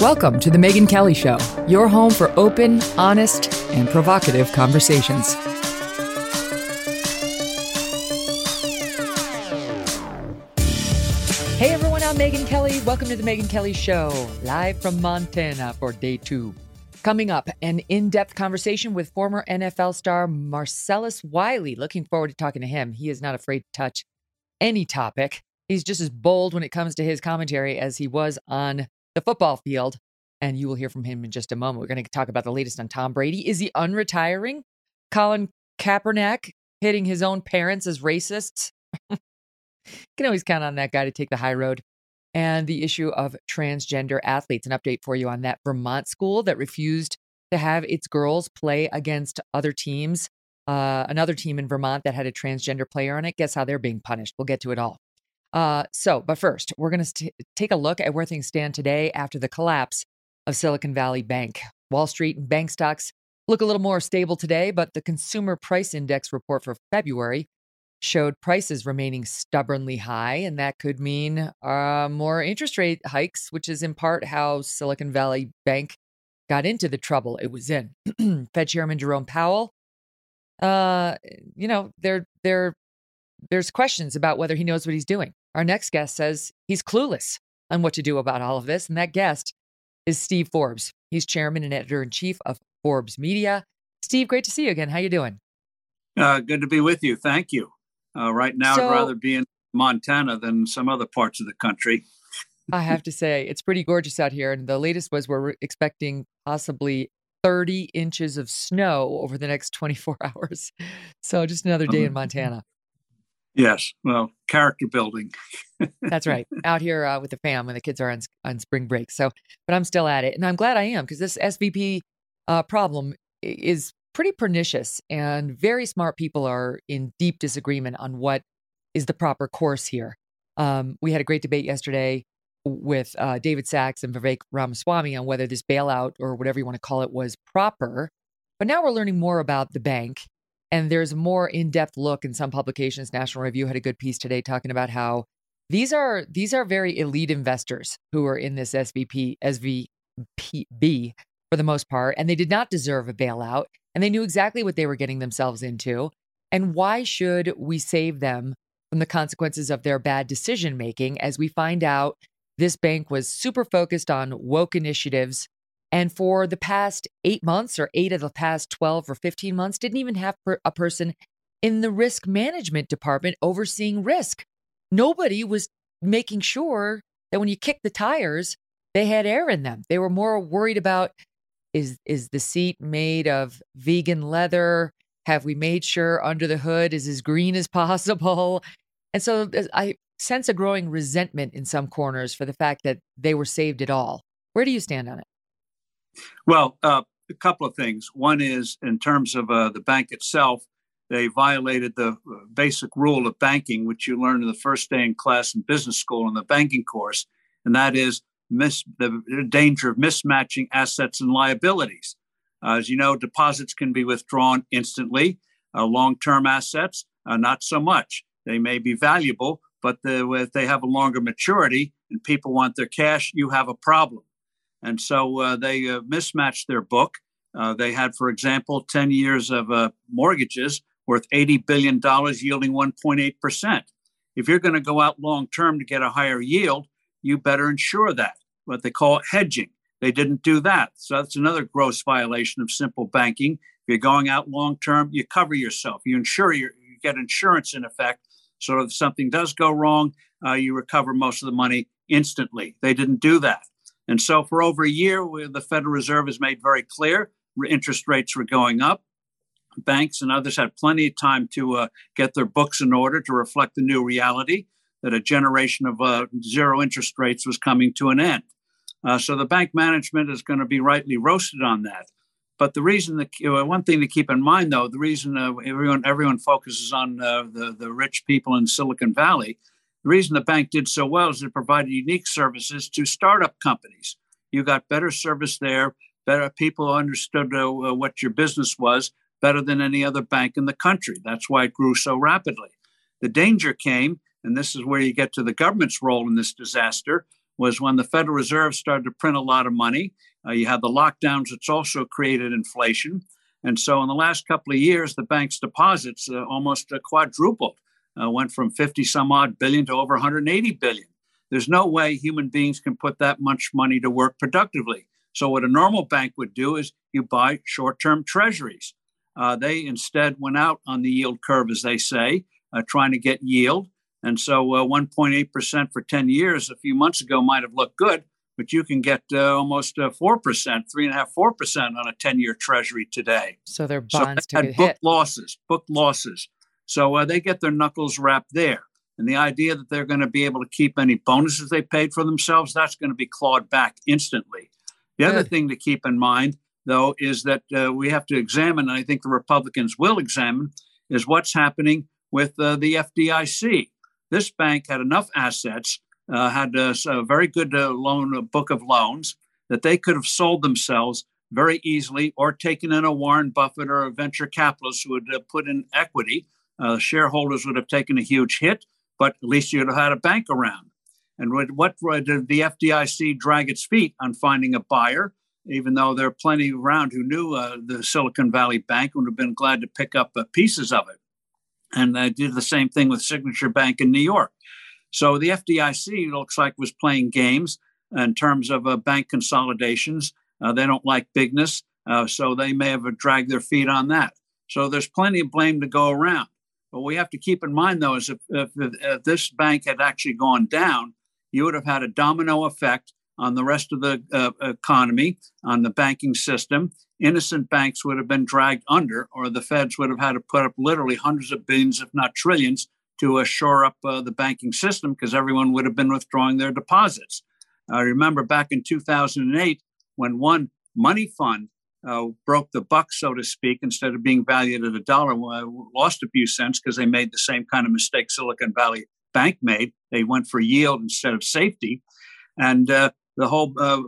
Welcome to The Megyn Kelly Show, your home for open, honest, and provocative conversations. Hey everyone, I'm Megyn Kelly. Welcome to The Megyn Kelly Show, live from Montana for day two. Coming up, an in depth conversation with former NFL star Marcellus Wiley. Looking forward to talking to him. He is not afraid to touch any topic. He's just as bold when it comes to his commentary as he was on the football field. And you will hear from him in just a moment. We're going to talk about the latest on Tom Brady. Is he unretiring? Colin Kaepernick hitting his own parents as racists? you can always count on that guy to take the high road. And the issue of transgender athletes. An update for you on that Vermont school that refused to have its girls play against other teams. Uh, another team in Vermont that had a transgender player on it. Guess how they're being punished? We'll get to it all. Uh, so, but first, we're going to take a look at where things stand today after the collapse of Silicon Valley Bank. Wall Street and bank stocks look a little more stable today, but the Consumer Price Index report for February showed prices remaining stubbornly high, and that could mean uh, more interest rate hikes, which is in part how Silicon Valley Bank got into the trouble it was in. Fed Chairman Jerome Powell, uh, you know, there, there, there's questions about whether he knows what he's doing. Our next guest says he's clueless on what to do about all of this. And that guest is Steve Forbes. He's chairman and editor in chief of Forbes Media. Steve, great to see you again. How you doing? Uh, good to be with you. Thank you. Uh, right now, so, I'd rather be in Montana than some other parts of the country. I have to say, it's pretty gorgeous out here. And the latest was we're expecting possibly 30 inches of snow over the next 24 hours. So just another day in Montana. Yes, well, character building. That's right. Out here uh, with the fam when the kids are on on spring break. So, but I'm still at it, and I'm glad I am because this SVB uh, problem is pretty pernicious, and very smart people are in deep disagreement on what is the proper course here. Um, we had a great debate yesterday with uh, David Sacks and Vivek Ramaswamy on whether this bailout or whatever you want to call it was proper. But now we're learning more about the bank and there's more in-depth look in some publications. National Review had a good piece today talking about how these are these are very elite investors who are in this SVP SVPB for the most part, and they did not deserve a bailout, and they knew exactly what they were getting themselves into. And why should we save them from the consequences of their bad decision making? As we find out, this bank was super focused on woke initiatives and for the past eight months or eight of the past 12 or 15 months, didn't even have a person in the risk management department overseeing risk. Nobody was making sure that when you kick the tires, they had air in them. They were more worried about is is the seat made of vegan leather? Have we made sure under the hood is as green as possible? And so uh, I sense a growing resentment in some corners for the fact that they were saved at all. Where do you stand on it? Well, uh, a couple of things. One is in terms of uh, the bank itself, they violated the uh, basic rule of banking, which you learned in the first day in class in business school in the banking course, and that is mis- the danger of mismatching assets and liabilities. Uh, as you know, deposits can be withdrawn instantly. Uh, long-term assets, uh, not so much. They may be valuable, but the, if they have a longer maturity and people want their cash, you have a problem. And so uh, they uh, mismatched their book. Uh, they had, for example, 10 years of uh, mortgages worth $80 billion, yielding 1.8%. If you're going to go out long term to get a higher yield, you better insure that, what they call hedging. They didn't do that. So that's another gross violation of simple banking. If you're going out long term, you cover yourself. You insure your, you get insurance in effect. So if something does go wrong, uh, you recover most of the money instantly. They didn't do that. And so for over a year, the Federal Reserve has made very clear interest rates were going up. Banks and others had plenty of time to uh, get their books in order to reflect the new reality that a generation of uh, zero interest rates was coming to an end. Uh, so the bank management is going to be rightly roasted on that. But the reason that one thing to keep in mind, though, the reason uh, everyone everyone focuses on uh, the the rich people in Silicon Valley, the reason the bank did so well is it provided unique services to startup companies. You got better service there, better people understood uh, what your business was better than any other bank in the country. That's why it grew so rapidly. The danger came, and this is where you get to the government's role in this disaster, was when the Federal Reserve started to print a lot of money. Uh, you had the lockdowns, which also created inflation. And so in the last couple of years, the bank's deposits uh, almost uh, quadrupled, uh, went from 50 some odd billion to over 180 billion. There's no way human beings can put that much money to work productively. So, what a normal bank would do is you buy short term treasuries. Uh, they instead went out on the yield curve, as they say, uh, trying to get yield. And so 1.8% uh, for 10 years a few months ago might have looked good, but you can get uh, almost uh, 4%, 3.5%, 4% on a 10 year treasury today. So their bonds so had book hit. losses, book losses. So uh, they get their knuckles rapped there. And the idea that they're going to be able to keep any bonuses they paid for themselves, that's going to be clawed back instantly. The Good. other thing to keep in mind, though, is that uh, we have to examine, and I think the Republicans will examine, is what's happening with uh, the FDIC. This bank had enough assets, uh, had a, a, very good uh, loan book of loans that they could have sold themselves very easily or taken in a Warren Buffett or a venture capitalist who would uh, put in equity. Uh, shareholders would have taken a huge hit, but at least you'd have had a bank around. And what did the FDIC drag its feet on finding a buyer? Even though there are plenty around who knew uh, the Silicon Valley Bank would have been glad to pick up uh, pieces of it. And I did the same thing with Signature Bank in New York. So the FDIC looks like was playing games in terms of uh, bank consolidations. Uh, they don't like bigness, uh, so they may have dragged their feet on that. So there's plenty of blame to go around. But we have to keep in mind, though, is if, if, if this bank had actually gone down, you would have had a domino effect on the rest of the uh, economy, on the banking system. Innocent banks would have been dragged under, or the feds would have had to put up literally hundreds of billions, if not trillions, to uh, shore up uh, the banking system because everyone would have been withdrawing their deposits. I remember back in 2008 when one money fund uh, broke the buck, so to speak, instead of being valued at a dollar, lost a few cents because they made the same kind of mistake Silicon Valley Bank made. They went for yield instead of safety. And uh, the whole uh,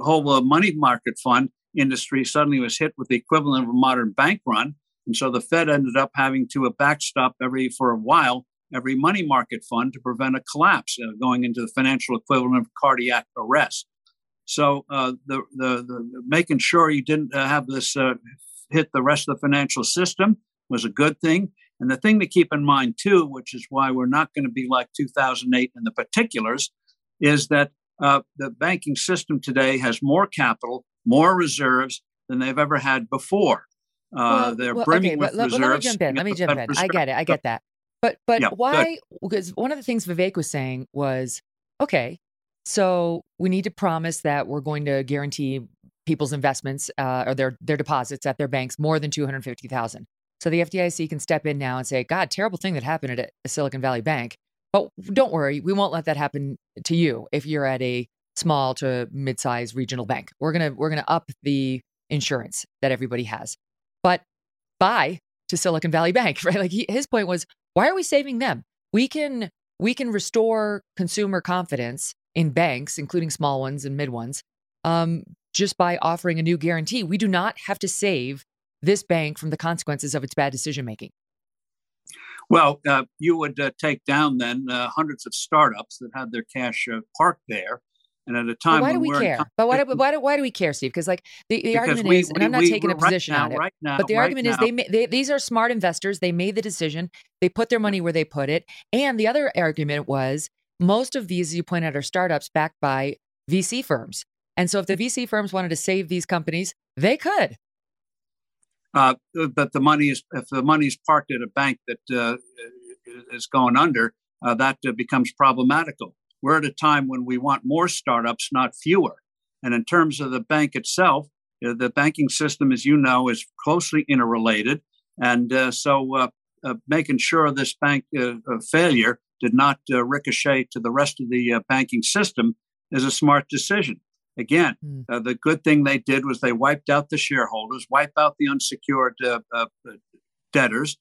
whole uh, money market fund industry suddenly was hit with the equivalent of a modern bank run, and so the Fed ended up having to a backstop every for a while every money market fund to prevent a collapse, uh, going into the financial equivalent of cardiac arrest. So uh, the, the, the making sure you didn't uh, have this uh, hit the rest of the financial system was a good thing. And the thing to keep in mind too, which is why we're not going to be like 2008 in the particulars, is that uh, the banking system today has more capital, more reserves than they've ever had before. Uh, well, they're well, brimming okay, with let, reserves. Let me jump in. Let me jump in. I get it. I get that. But but yeah, why? Because one of the things Vivek was saying was, okay, so we need to promise that we're going to guarantee people's investments uh, or their their deposits at their banks more than two hundred fifty thousand. So the FDIC can step in now and say, God, terrible thing that happened at a Silicon Valley bank. But don't worry, we won't let that happen to you if you're at a small to mid-sized regional bank. We're gonna we're gonna up the insurance that everybody has. But buy to Silicon Valley Bank, right? Like he, his point was, why are we saving them? We can we can restore consumer confidence in banks, including small ones and mid ones, um, just by offering a new guarantee. We do not have to save this bank from the consequences of its bad decision making. Well, uh, you would uh, take down then uh, hundreds of startups that had their cash uh, parked there and at a time, but why do we care? But why do, why do why do we care, Steve? Because like the, the argument we, is, and I'm not taking a position right now, on it, right now, but the right argument now, is they, they these are smart investors. They made the decision. They put their money where they put it. And the other argument was most of these, as you point out, are startups backed by VC firms. And so if the VC firms wanted to save these companies, they could. Uh, but the money is if the money is parked at a bank that uh, is going under, uh, that uh, becomes problematical. We're at a time when we want more startups, not fewer. And in terms of the bank itself, uh, the banking system, as you know, is closely interrelated. And uh, so uh, uh, making sure this bank uh, failure did not uh, ricochet to the rest of the uh, banking system is a smart decision. Again, mm. the good thing they did was they wiped out the shareholders, wiped out the unsecured debtors,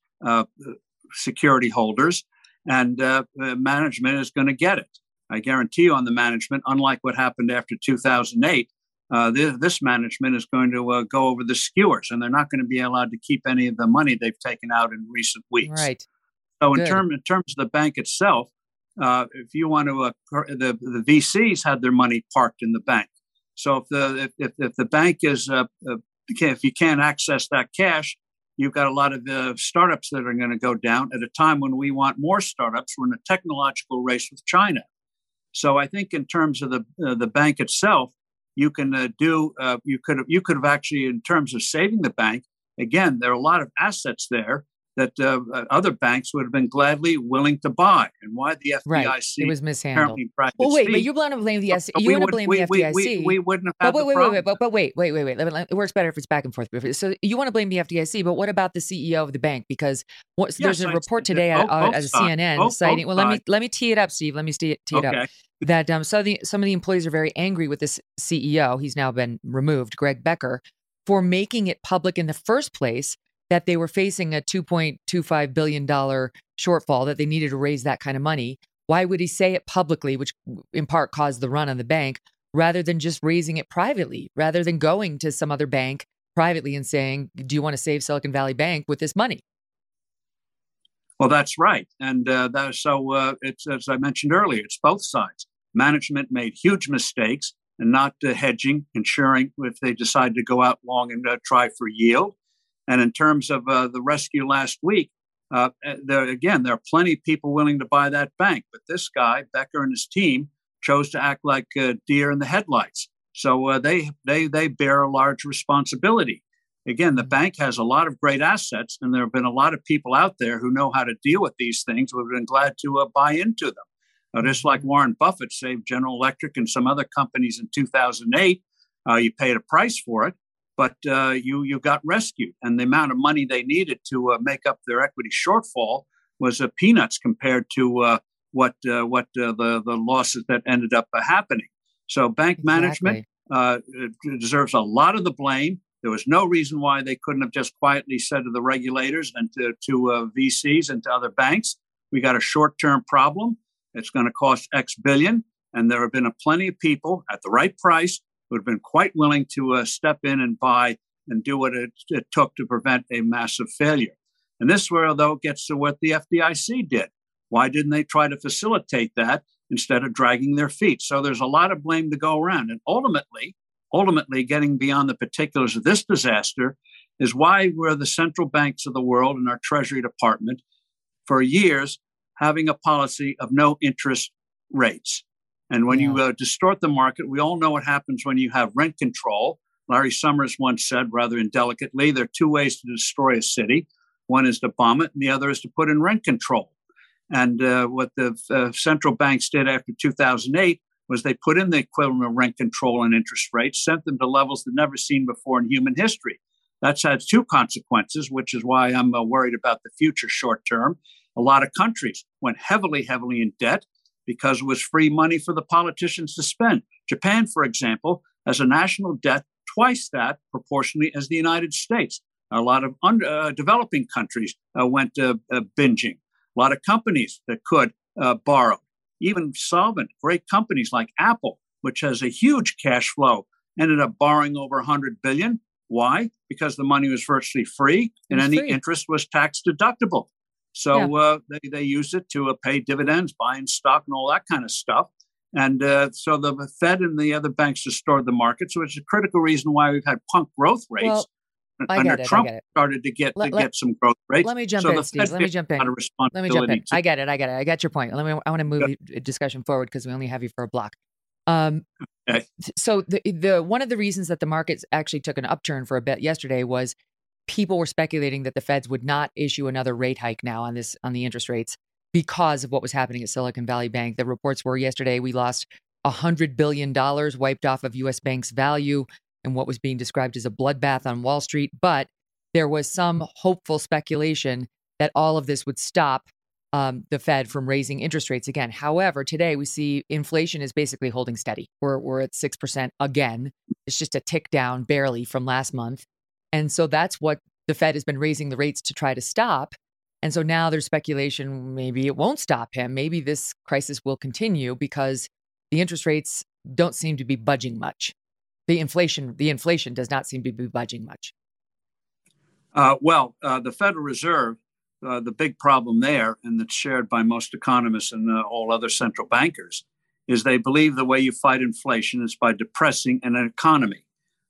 security holders, and management is going to get it. I guarantee you on the management, unlike what happened after 2008, uh, this, this, management is going to uh, go over the skewers and they're not going to be allowed to keep any of the money they've taken out in recent weeks. Right. So, in, term, in terms of the bank itself, uh, if you want to, uh, the, the VCs had their money parked in the bank. So, if the, if, if the bank is, uh, uh, if you can't access that cash, you've got a lot of startups that are going to go down at a time when we want more startups. We're in a technological race with China. So, I think in terms of the, the bank itself, you can uh, do uh, you could have you could have actually in terms of saving the bank again there are a lot of assets there that uh, uh other banks would have been gladly willing to buy, and why the FDIC right. it was mishandled. Well, wait, but you want to blame the S- you want to blame we, the FDIC. We, we, we, wouldn't have had but wait, wait, wait, wait, but, but wait, wait, wait, wait. It works better if it's back and forth. So you want to blame the FDIC, but what about the CEO of the bank? Because what, yes, there's a report today at, uh, at CNN both, citing. Both well, let me let me tee it up, Steve. Let me tee it, tee it okay. up. That um, so the, some of the employees are very angry with this CEO. He's now been removed, Greg Becker, for making it public in the first place that they were facing a $2.25 billion shortfall, that they needed to raise that kind of money. Why would he say it publicly, which in part caused the run on the bank, rather than just raising it privately, rather than going to some other bank privately and saying, Do you want to save Silicon Valley Bank with this money? Well, that's right. And uh, that, so uh, it's, as I mentioned earlier, it's both sides. Management made huge mistakes and not uh, hedging, ensuring if they decide to go out long and uh, try for yield. And in terms of uh, the rescue last week, uh, uh, there again, there are plenty of people willing to buy that bank, but this guy Becker and his team chose to act like deer in the headlights. So uh, they they they bear a large responsibility. Again, the bank has a lot of great assets, and there have been a lot of people out there who know how to deal with these things. We've been glad to uh, buy into them. Uh, just like Warren Buffett saved General Electric and some other companies in 2008, you paid a price for it but uh, you you got rescued, and the amount of money they needed to uh, make up their equity shortfall was uh, peanuts compared to uh, what uh, what uh, the the losses that ended up happening. So bank management deserves a lot of the blame. There was no reason why they couldn't have just quietly said to the regulators and to, to VCs and to other banks, "We got a short-term problem. It's going to cost X billion, and there have been a plenty of people at the right price who had been quite willing to uh, step in and buy and do what it, it, took to prevent a massive failure. And this where, though, gets to what the FDIC did. Why didn't they try to facilitate that instead of dragging their feet? So there's a lot of blame to go around. And ultimately, ultimately, getting beyond the particulars of this disaster is why we're the central banks of the world and our Treasury Department for years having a policy of no interest rates. And when yeah. you uh, distort the market, we all know what happens when you have rent control. Larry Summers once said, rather indelicately, there are two ways to destroy a city. One is to bomb it, and the other is to put in rent control. And uh, what the uh, central banks did after 2008 was they put in the equivalent of rent control and interest rates, sent them to levels they've never seen before in human history. That's had two consequences, which is why I'm uh, worried about the future short term. A lot of countries went heavily, heavily in debt because it was free money for the politicians to spend. Japan, for example, has a national debt twice that proportionally as the United States. A lot of under, uh, developing countries uh, went uh, binging. A lot of companies that could uh, borrow, even solvent, great companies like Apple, which has a huge cash flow, ended up borrowing over 100 billion. Why? Because the money was virtually free and any free. interest was tax deductible. So yeah. uh, they, they used it to uh, pay dividends, buying stock, and all that kind of stuff. And uh, so the Fed and the other banks distorted the market. So it's a critical reason why we've had punk growth rates. Well, I under get it, Trump started to get Let- to let- get some growth rates. let me jump so in, Steve. Let me jump in. Let me jump in. I get it. I get it. I got your point. Let me. I want to move the discussion forward because we only have you for a block. Um, Okay. so the the one of the reasons that the markets actually took an upturn for a bit yesterday was people were speculating that the Feds would not issue another rate hike now on this on the interest rates because of what was happening at Silicon Valley Bank. The reports were yesterday we lost hundred billion dollars wiped off of U.S. banks' value and what was being described as a bloodbath on Wall Street, but there was some hopeful speculation that all of this would stop um, the Fed from raising interest rates again. However, today we see inflation is basically holding steady. We're, we're at 6% again. It's just a tick down barely from last month. And so that's what the Fed has been raising the rates to try to stop. And so now there's speculation maybe it won't stop him. Maybe this crisis will continue because the interest rates don't seem to be budging much. The inflation, the inflation does not seem to be budging much. Uh, well, uh, the Federal Reserve, uh, the big problem there, and that's shared by most economists and uh, all other central bankers, is they believe the way you fight inflation is by depressing an economy,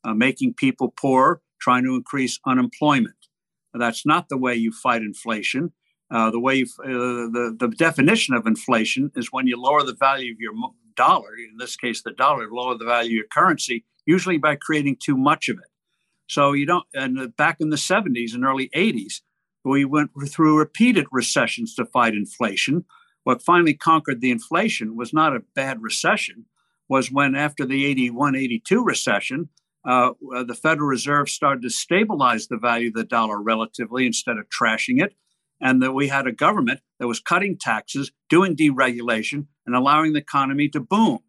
uh, making people poor, trying to increase unemployment. That's not the way you fight inflation. Uh, the way you, uh, the the definition of inflation is when you lower the value of your dollar. In this case, the dollar, lower the value of your currency, usually by creating too much of it. So you don't. And uh, back in the 70s and early 80s, we went through repeated recessions to fight inflation. What finally conquered the inflation was not a bad recession, was when after the 81 82 recession, uh, the Federal Reserve started to stabilize the value of the dollar relatively instead of trashing it. And that we had a government that was cutting taxes, doing deregulation, and allowing the economy to boom.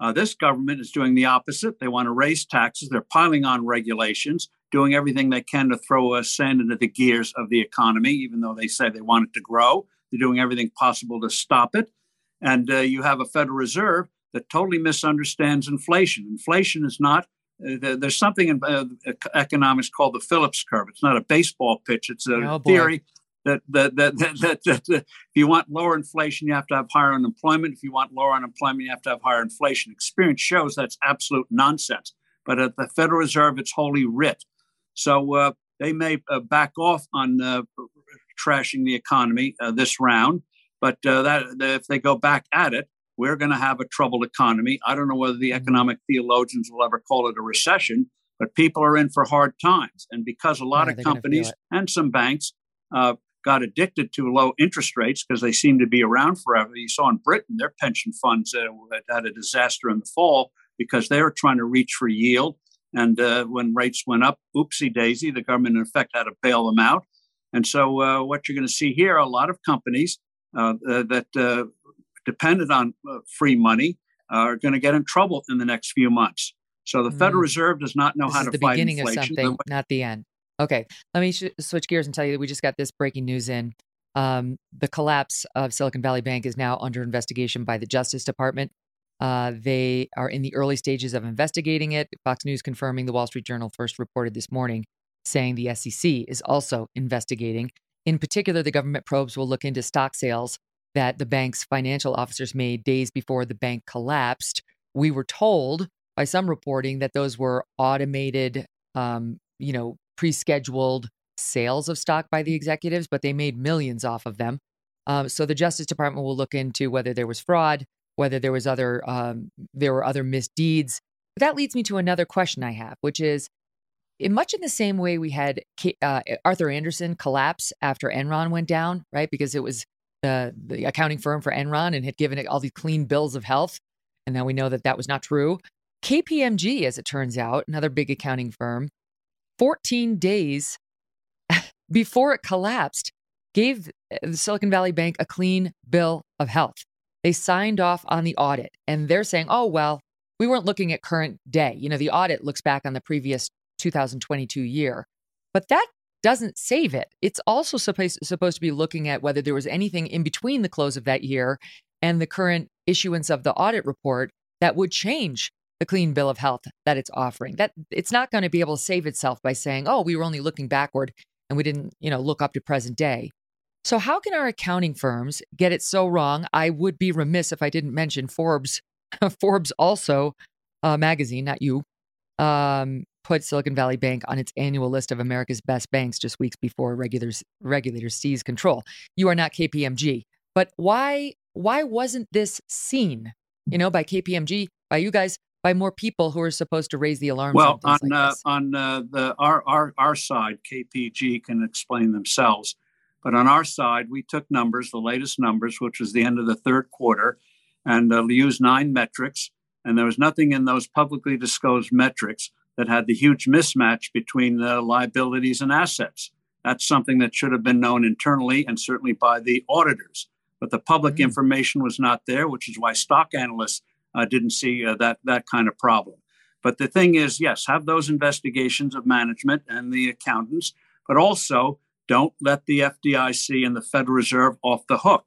Uh, this government is doing the opposite. They want to raise taxes. They're piling on regulations, doing everything they can to throw a sand into the gears of the economy, even though they say they want it to grow. They're doing everything possible to stop it. And uh, you have a Federal Reserve that totally misunderstands inflation. Inflation is not, there's something in uh, economics called the Phillips curve. It's not a baseball pitch, it's a Oh, theory that that, that, that, that, that, that if you want lower inflation, you have to have higher unemployment. If you want lower unemployment, you have to have higher inflation. Experience shows that's absolute nonsense. But at the Federal Reserve, it's holy writ. So uh, they may uh, back off on uh, trashing the economy uh, this round, but uh, that if they go back at it, we're going to have a troubled economy. I don't know whether the economic theologians will ever call it a recession, but people are in for hard times. And because a lot Yeah, of they're gonna feel companies and some banks uh, got addicted to low interest rates because they seem to be around forever. You saw in Britain, their pension funds uh, had a disaster in the fall because they were trying to reach for yield. And uh, when rates went up, oopsie daisy, the government in effect had to bail them out. And so, uh, what you're going to see here, a lot of companies uh, uh, that uh, depended on uh, free money are going to get in trouble in the next few months. So the Federal Mm. Reserve does not know this how to the fight beginning of inflation. something, not the end. Okay, let me sh- switch gears and tell you that we just got this breaking news in. Um, the collapse of Silicon Valley Bank is now under investigation by the Justice Department. Uh, they are in the early stages of investigating it. Fox News confirming the Wall Street Journal first reported this morning, saying the SEC is also investigating. In particular, the government probes will look into stock sales that the bank's financial officers made days before the bank collapsed. We were told by some reporting that those were automated, um, you know, pre-scheduled sales of stock by the executives, but they made millions off of them. Um, so the Justice Department will look into whether there was fraud, whether there was other um, there were other misdeeds. But that leads me to another question I have, which is, in much in the same way we had uh, Arthur Andersen collapse after Enron went down, right? Because it was the the accounting firm for Enron and had given it all these clean bills of health, and now we know that that was not true. KPMG, as it turns out, another big accounting firm, 14 days before it collapsed, gave uh, the Silicon Valley Bank a clean bill of health. They signed off on the audit and they're saying, oh, well, we weren't looking at current day. You know, the audit looks back on the previous 2022 year, but that doesn't save it. It's also supposed, to be looking at whether there was anything in between the close of that year and the current issuance of the audit report that would change the clean bill of health that it's offering. That it's not going to be able to save itself by saying, "Oh, we were only looking backward and we didn't, you know, look up to present day." So how can our accounting firms get it so wrong? I would be remiss if I didn't mention Forbes. Forbes also uh, magazine, not you, um, put Silicon Valley Bank on its annual list of America's best banks just weeks before regulators regulators seize control. You are not KPMG, but why why wasn't this seen, you know, by KPMG, by you guys, by more people who are supposed to raise the alarm? Well, on on like uh, on uh, the our, our our side, KPG can explain themselves, but on our side, we took numbers, the latest numbers, which was the end of the third quarter, and uh, used nine metrics, and there was nothing in those publicly disclosed metrics that had the huge mismatch between the liabilities and assets. That's something that should have been known internally and certainly by the auditors. But the public mm. information was not there, which is why stock analysts uh, didn't see uh, that that kind of problem. But the thing is, yes, have those investigations of management and the accountants, but also don't let the FDIC and the Federal Reserve off the hook.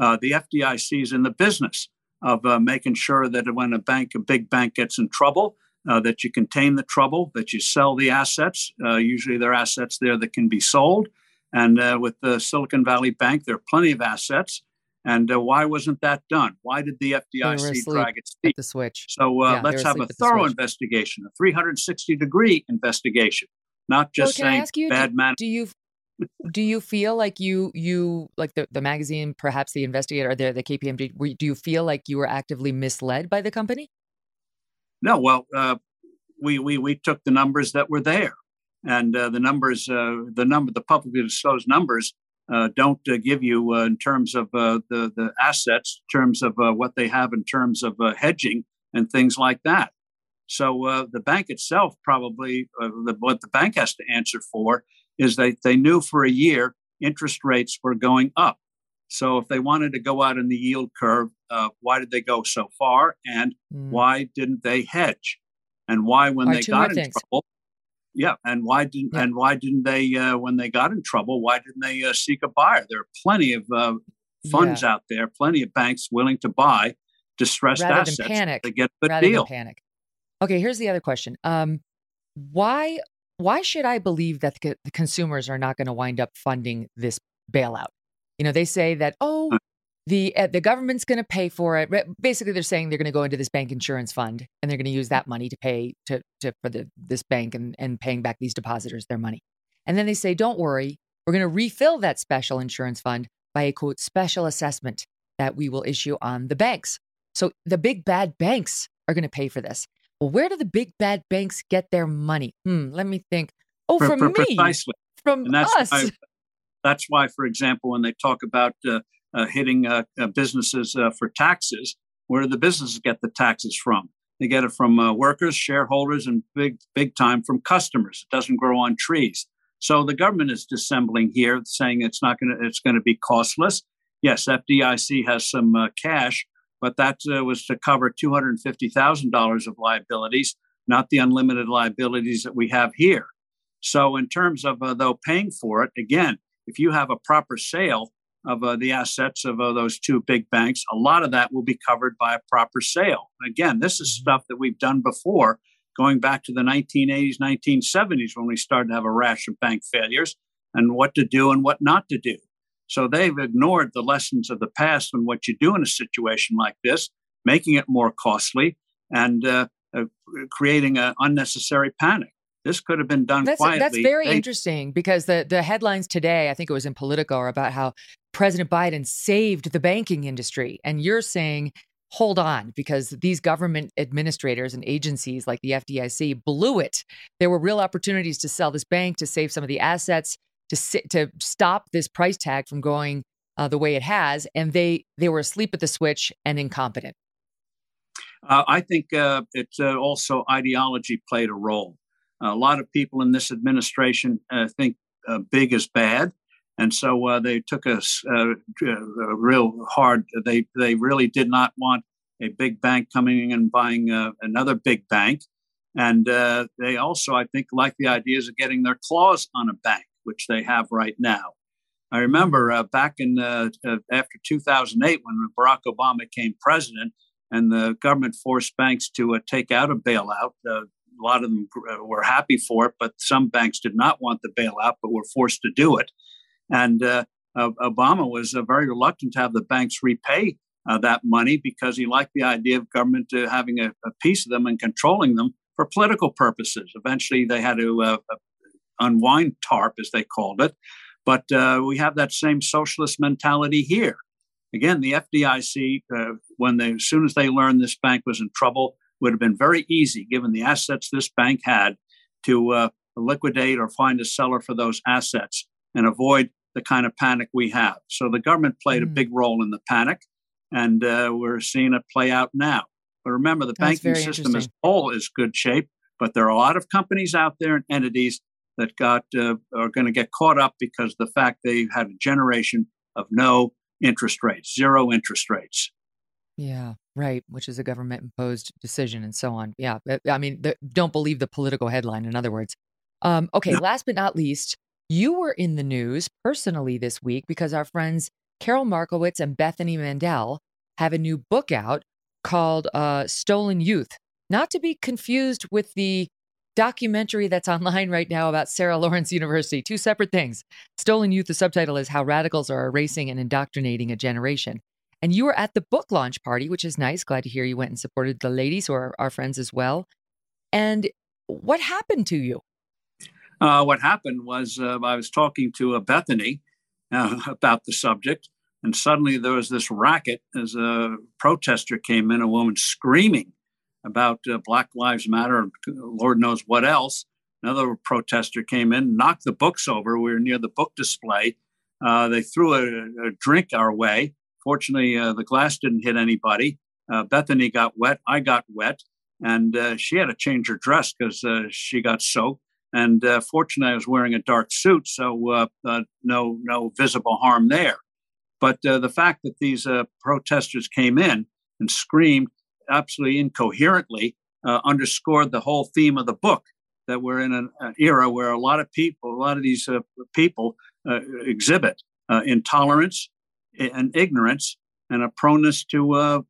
Uh, the FDIC is in the business of uh, making sure that when a bank, a big bank, gets in trouble, uh, that you contain the trouble, that you sell the assets. Uh, usually, there are assets there that can be sold. And with the Silicon Valley Bank, there are plenty of assets. And uh, why wasn't that done? Why did the FDIC drag its feet? The switch. So uh, yeah, let's have a thorough investigation, a 360 degree investigation, not just well, saying you, bad man. Do you do you feel like you you like the, the magazine, perhaps the investigator, or the the KPMG? Do you feel like you were actively misled by the company? No. Well, uh, we we we took the numbers that were there, and uh, the numbers, uh, the number, the publicly disclosed numbers uh, don't uh, give you in terms of the the assets, in terms of what they have in terms of hedging and things like that. So the bank itself probably the, what the bank has to answer for is that they knew for a year interest rates were going up. So if they wanted to go out in the yield curve, why did they go so far, and mm. why didn't they hedge? And why, when they got in things. trouble, yeah, and why didn't yeah. and why didn't they uh, when they got in trouble? Why didn't they uh, seek a buyer? There are plenty of uh, funds yeah. out there, plenty of banks willing to buy distressed Rather assets than panic. to get the deal. Panic. Okay, here's the other question. Um, why why should I believe that the consumers are not going to wind up funding this bailout? You know, they say that oh, the uh, the government's going to pay for it. Basically, they're saying they're going to go into this bank insurance fund and they're going to use that money to pay to, to for the this bank and and paying back these depositors their money. And then they say, "Don't worry, we're going to refill that special insurance fund by a quote special assessment that we will issue on the banks." So the big bad banks are going to pay for this. Well, where do the big bad banks get their money? Hmm, let me think. Oh, from me, precisely. from and that's us. Why, that's why, for example, when they talk about uh, uh, hitting uh, uh, businesses for taxes. Where do the businesses get the taxes from? They get it from workers, shareholders, and big, big time from customers. It doesn't grow on trees. So the government is dissembling here, saying it's not going to it's going to be costless. Yes, FDIC has some uh, cash, but that uh, was to cover two hundred fifty thousand dollars of liabilities, not the unlimited liabilities that we have here. So, in terms of uh, though paying for it, again, if you have a proper sale, of uh, the assets of uh, those two big banks, a lot of that will be covered by a proper sale. Again, this is mm-hmm. stuff that we've done before, going back to the 1980s, 1970s, when we started to have a rash of bank failures and what to do and what not to do. So they've ignored the lessons of the past and what you do in a situation like this, making it more costly and uh, uh creating an unnecessary panic. This could have been done that's, quietly. That's very they, interesting because the, the headlines today, I think it was in Politico, are about how President Biden saved the banking industry. And you're saying, hold on, because these government administrators and agencies like the FDIC blew it. There were real opportunities to sell this bank, to save some of the assets, to sit, to stop this price tag from going uh, the way it has, and they they were asleep at the switch and incompetent. Uh, I think uh, it uh, also ideology played a role. A lot of people in this administration uh, think uh, big is bad, and so uh, they took us real hard. They they really did not want a big bank coming in and buying uh, another big bank, and uh, they also, I think, like the ideas of getting their claws on a bank, which they have right now. I remember uh, back in after 2008 when Barack Obama became president, and the government forced banks to take out a bailout. A lot of them were happy for it, but some banks did not want the bailout, but were forced to do it. And uh, Obama was uh, very reluctant to have the banks repay uh, that money because he liked the idea of government having a, a, piece of them and controlling them for political purposes. Eventually, they had to uh, unwind TARP, as they called it. But uh, we have that same socialist mentality here. Again, the FDIC, uh, when they, as soon as they learned this bank was in trouble, would have been very easy, given the assets this bank had, to uh, liquidate or find a seller for those assets and avoid the kind of panic we have. So the government played mm. a big role in the panic, and uh, we're seeing it play out now. But remember, the That's banking system as a whole is good shape, but there are a lot of companies out there and entities that got uh, are going to get caught up because the fact they had a generation of no interest rates, zero interest rates. Yeah, right. Which is a government imposed decision and so on. Yeah. I mean, the, don't believe the political headline, in other words. Um, okay. No. Last but not least, you were in the news personally this week because our friends Carol Markowitz and Bethany Mandel have a new book out called uh, Stolen Youth, not to be confused with the documentary that's online right now about Sarah Lawrence University. Two separate things. Stolen Youth, the subtitle is How Radicals Are Erasing and Indoctrinating a Generation. And you were at the book launch party, which is nice. Glad to hear you went and supported the ladies who are our friends as well. And what happened to you? Uh, what happened was uh, I was talking to a Bethany uh, about the subject, and suddenly there was this racket as a protester came in, a woman screaming about uh, Black Lives Matter, Lord knows what else. Another protester came in, knocked the books over. We were near the book display. Uh, they threw a, a, drink our way. Fortunately, uh, the glass didn't hit anybody. Bethany got wet. I got wet. And she had to change her dress because she got soaked and uh, fortunately, I was wearing a dark suit, so uh, uh, no no visible harm there. But uh, the fact that these uh, protesters came in and screamed absolutely incoherently uh, underscored the whole theme of the book. That we're in an, an era where a lot of people, a lot of these people, exhibit intolerance and ignorance and a proneness to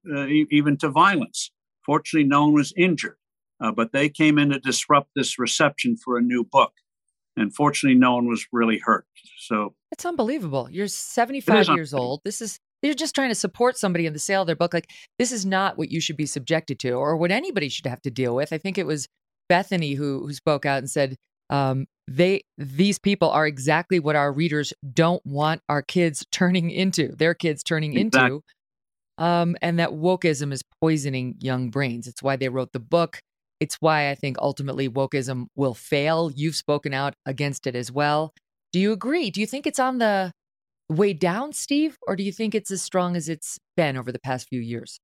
even to violence. Fortunately, no one was injured. Uh, but they came in to disrupt this reception for a new book. And fortunately, no one was really hurt. So it's unbelievable. You're 75 years old. This is you're just trying to support somebody in the sale of their book. Like this is not what you should be subjected to, or what anybody should have to deal with. I think it was Bethany who who spoke out and said, um, "They these people are exactly what our readers don't want our kids turning into. Their kids turning exactly. into." Um, and that wokeism is poisoning young brains. It's why they wrote the book. It's why I think ultimately wokeism will fail. You've spoken out against it as well. Do you agree? Do you think it's on the way down, Steve, or do you think it's as strong as it's been over the past few years?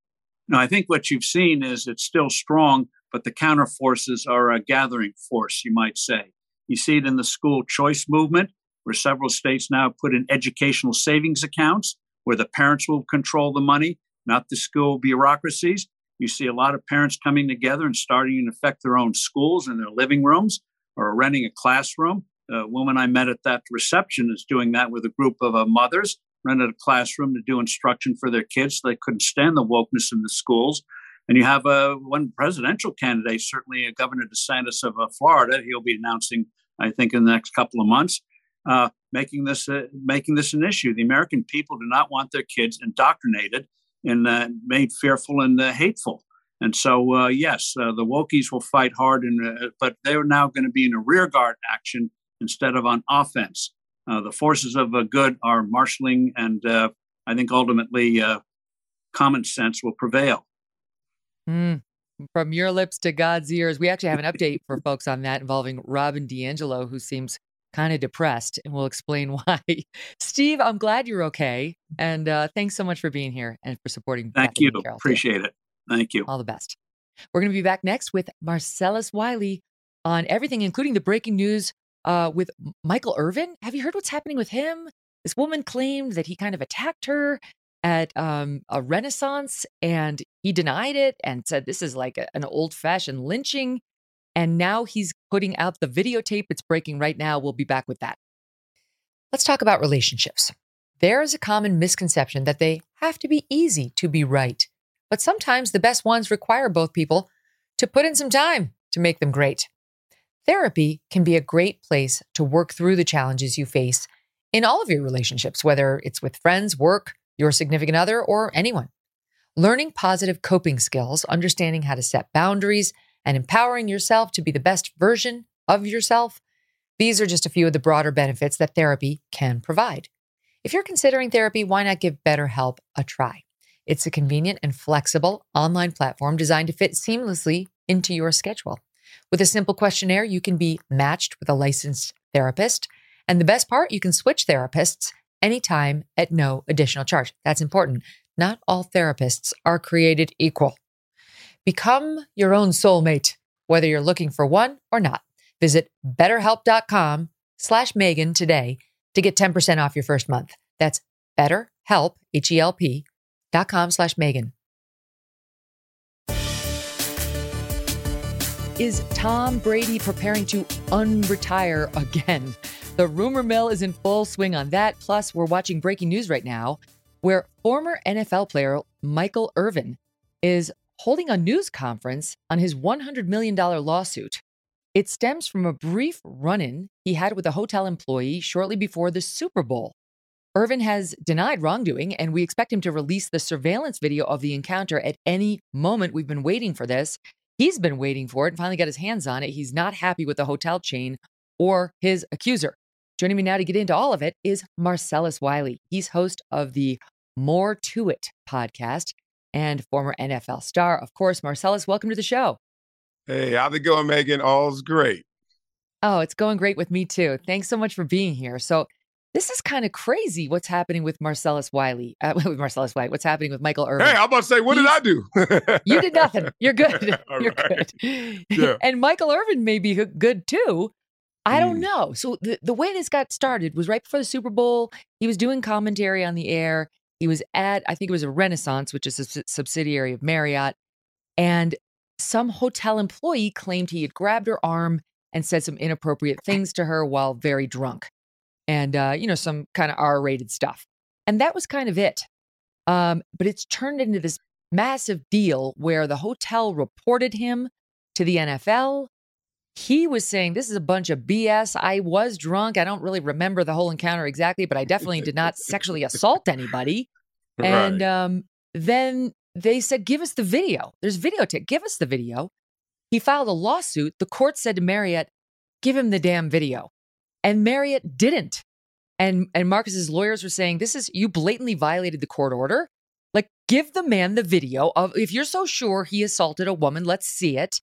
No, I think what you've seen is it's still strong, but the counter forces are a gathering force, you might say. You see it in the school choice movement, where several states now put in educational savings accounts where the parents will control the money, not the school bureaucracies. You see a lot of parents coming together and starting to affect their own schools and their living rooms or renting a classroom. A woman I met at that reception is doing that with a group of uh, mothers, rented a classroom to do instruction for their kids. So they couldn't stand the wokeness in the schools. And you have uh, one presidential candidate, certainly Governor DeSantis of uh, Florida. He'll be announcing, I think, in the next couple of months, uh, making this uh, making this an issue. The American people do not want their kids indoctrinated and uh, made fearful and uh, hateful. And so, yes, the Wokies will fight hard, and but they're now going to be in a rearguard action instead of on offense. The forces of good are marshaling, and I think ultimately common sense will prevail. Mm. From your lips to God's ears. We actually have an update for folks on that involving Robin DiAngelo, who seems kind of depressed, and we'll explain why. Steve, I'm glad you're okay, and uh, thanks so much for being here and for supporting. Thank Bethany you. Appreciate too. it. Thank you. All the best. We're going to be back next with Marcellus Wiley on everything, including the breaking news uh, with Michael Irvin. Have you heard what's happening with him? This woman claimed that he kind of attacked her at um, a Renaissance, and he denied it and said this is like a, an old-fashioned lynching. And now he's putting out the videotape. It's breaking right now. We'll be back with that. Let's talk about relationships. There is a common misconception that they have to be easy to be right, but sometimes the best ones require both people to put in some time to make them great. Therapy can be a great place to work through the challenges you face in all of your relationships, whether it's with friends, work, your significant other, or anyone. Learning positive coping skills, understanding how to set boundaries, and empowering yourself to be the best version of yourself. These are just a few of the broader benefits that therapy can provide. If you're considering therapy, why not give BetterHelp a try? It's a convenient and flexible online platform designed to fit seamlessly into your schedule. With a simple questionnaire, you can be matched with a licensed therapist. And the best part, you can switch therapists anytime at no additional charge. That's important. Not all therapists are created equal. Become your own soulmate, whether you're looking for one or not. Visit betterhelp.com slash Megyn today to get 10% off your first month. That's betterhelp, H-E-L-P dot com slash Megyn. Is Tom Brady preparing to unretire again? The rumor mill is in full swing on that. Plus, we're watching breaking news right now where former NFL player Michael Irvin is holding a news conference on his $100 million lawsuit. It stems from a brief run in he had with a hotel employee shortly before the Super Bowl. Irvin has denied wrongdoing, and we expect him to release the surveillance video of the encounter at any moment. We've been waiting for this. He's been waiting for it and finally got his hands on it. He's not happy with the hotel chain or his accuser. Joining me now to get into all of it is Marcellus Wiley. He's host of the More to It podcast and former NFL star. Of course, Marcellus, welcome to the show. Hey, how's it going, Megyn? All's great. Oh, it's going great with me too. Thanks so much for being here. So, this is kind of crazy what's happening with Marcellus Wiley, uh, with Marcellus Wiley, what's happening with Michael Irvin. Hey, I'm about to say, what He's, did I do? you did nothing. You're good. You're right. good. Yeah. And Michael Irvin may be good too. I don't mm. know. So the, the way this got started was right before the Super Bowl. He was doing commentary on the air. He was at, I think it was a Renaissance, which is a subsidiary of Marriott. And some hotel employee claimed he had grabbed her arm and said some inappropriate things to her while very drunk and, uh, you know, some kind of R rated stuff. And that was kind of it. Um, but it's turned into this massive deal where the hotel reported him to the NFL. He was saying, This is a bunch of BS. I was drunk. I don't really remember the whole encounter exactly, but I definitely did not sexually assault anybody. Right. And um, then they said, Give us the video. There's videotape. Give us the video. He filed a lawsuit. The court said to Marriott, Give him the damn video. And Marriott didn't. And and Marcus's lawyers were saying, This is you blatantly violated the court order. Like, give the man the video of if you're so sure he assaulted a woman, let's see it.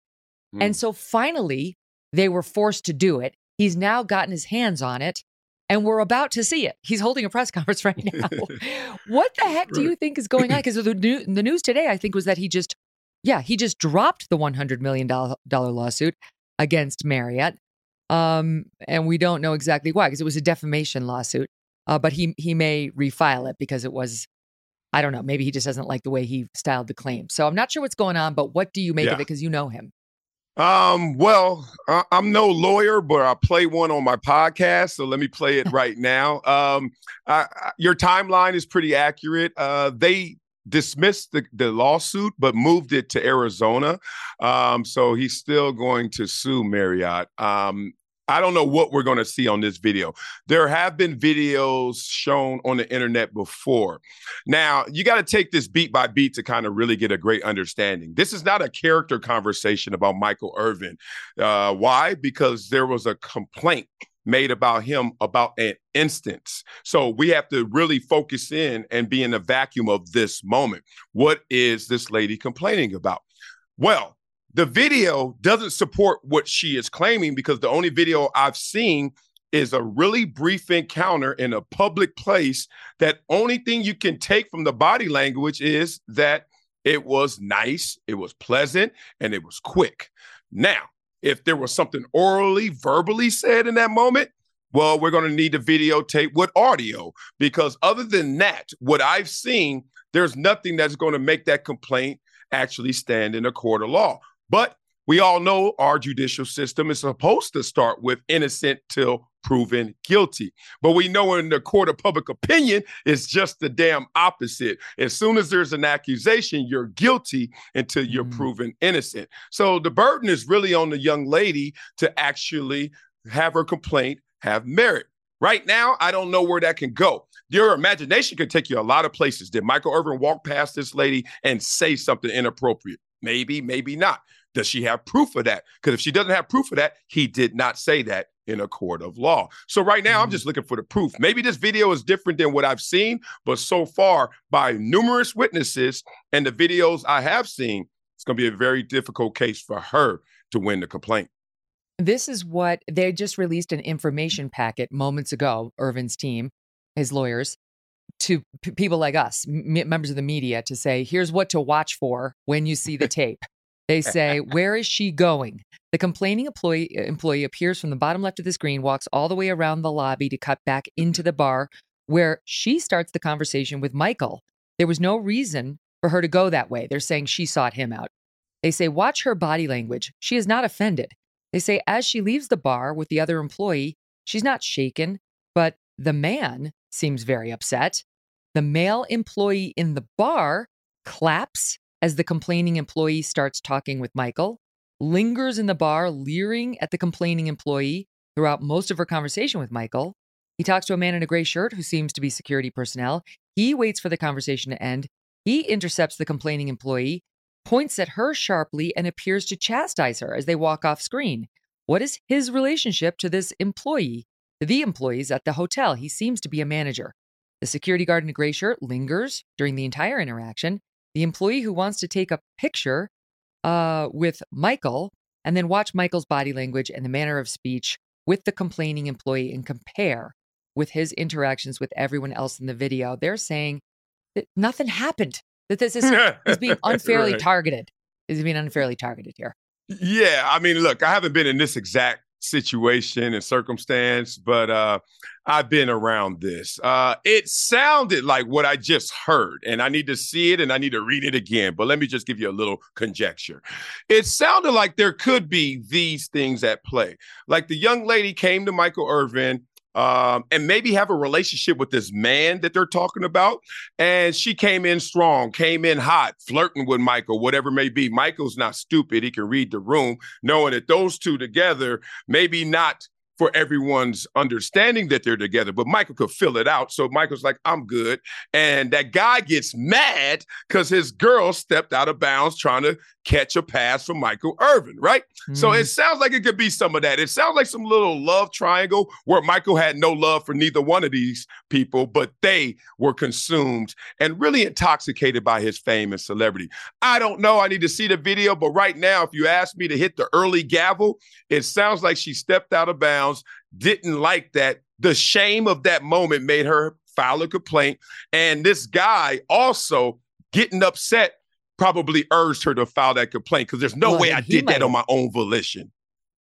Mm. And so finally, they were forced to do it. He's now gotten his hands on it and we're about to see it. He's holding a press conference right now. what the heck do you think is going on? Because the, new, the news today, I think, was that he just, yeah, he just dropped the $100 million lawsuit against Marriott. Um, and we don't know exactly why, because it was a defamation lawsuit. Uh, but he he may refile it because it was, I don't know, maybe he just doesn't like the way he styled the claim. So I'm not sure what's going on, but what do you make yeah. of it? Because you know him. Um, well, I, am no lawyer, but I play one on my podcast, so let me play it right now. Um, I, I, your timeline is pretty accurate. Uh, they dismissed the, the lawsuit, but moved it to Arizona. Um, so he's still going to sue Marriott. Um, I don't know what we're going to see on this video. There have been videos shown on the internet before. Now, you got to take this beat by beat to kind of really get a great understanding. This is not a character conversation about Michael Irvin. Uh, why? Because there was a complaint made about him about an instance. So we have to really focus in and be in the vacuum of this moment. What is this lady complaining about? Well, the video doesn't support what she is claiming because the only video I've seen is a really brief encounter in a public place that only thing you can take from the body language is that it was nice, it was pleasant, and it was quick. Now, if there was something orally, verbally said in that moment, well, we're going to need to videotape with audio because other than that, what I've seen, there's nothing that's going to make that complaint actually stand in a court of law. But we all know our judicial system is supposed to start with innocent till proven guilty. But we know in the court of public opinion, it's just the damn opposite. As soon as there's an accusation, you're guilty until you're mm. proven innocent. So the burden is really on the young lady to actually have her complaint have merit. Right now, I don't know where that can go. Your imagination can take you a lot of places. Did Michael Irvin walk past this lady and say something inappropriate? Maybe, maybe not. Does she have proof of that? Because if she doesn't have proof of that, he did not say that in a court of law. So right now, I'm mm-hmm. just looking for the proof. Maybe this video is different than what I've seen, but so far, by numerous witnesses and the videos I have seen, it's going to be a very difficult case for her to win the complaint. This is what they just released an information packet moments ago, Irvin's team, his lawyers, to p- people like us, m- members of the media, to say, here's what to watch for when you see the tape. They say, Where is she going? The complaining employee, uh, employee appears from the bottom left of the screen, walks all the way around the lobby to cut back into mm-hmm. the bar, where she starts the conversation with Michael. There was no reason for her to go that way. They're saying she sought him out. They say, Watch her body language. She is not offended. They say, as she leaves the bar with the other employee, she's not shaken, but the man seems very upset. The male employee in the bar claps as the complaining employee starts talking with Michael, lingers in the bar, leering at the complaining employee throughout most of her conversation with Michael. He talks to a man in a gray shirt who seems to be security personnel. He waits for the conversation to end. He intercepts the complaining employee, points at her sharply, and appears to chastise her as they walk off screen. What is his relationship to this employee, to the employees at the hotel? He seems to be a manager. The security guard in a gray shirt lingers during the entire interaction. The employee who wants to take a picture uh, with Michael and then watch Michael's body language and the manner of speech with the complaining employee and compare with his interactions with everyone else in the video. They're saying that nothing happened, that this is, is being unfairly right. targeted, is being unfairly targeted here. Yeah. I mean, look, I haven't been in this exact situation and circumstance, but uh, I've been around this. Uh, it sounded like what I just heard, and I need to see it and I need to read it again. But let me just give you a little conjecture. It sounded like there could be these things at play. Like the young lady came to Michael Irvin um, and maybe have a relationship with this man that they're talking about. And she came in strong, came in hot, flirting with Michael, whatever may be. Michael's not stupid. He can read the room, knowing that those two together, maybe not for everyone's understanding that they're together. But Michael could fill it out. So Michael's like, I'm good. And that guy gets mad because his girl stepped out of bounds trying to catch a pass from Michael Irvin, right? Mm. So it mm. sounds like it could be some of that. It sounds like some little love triangle where Michael had no love for neither one of these people, but they were consumed and really intoxicated by his fame and celebrity. I don't know. I need to see the video, but right now, if you ask me to hit the early gavel, it sounds like she stepped out of bounds, didn't like that. The shame of that moment made her file a complaint. And this guy also getting upset probably urged her to file that complaint because there's no well, way I did that on my own volition.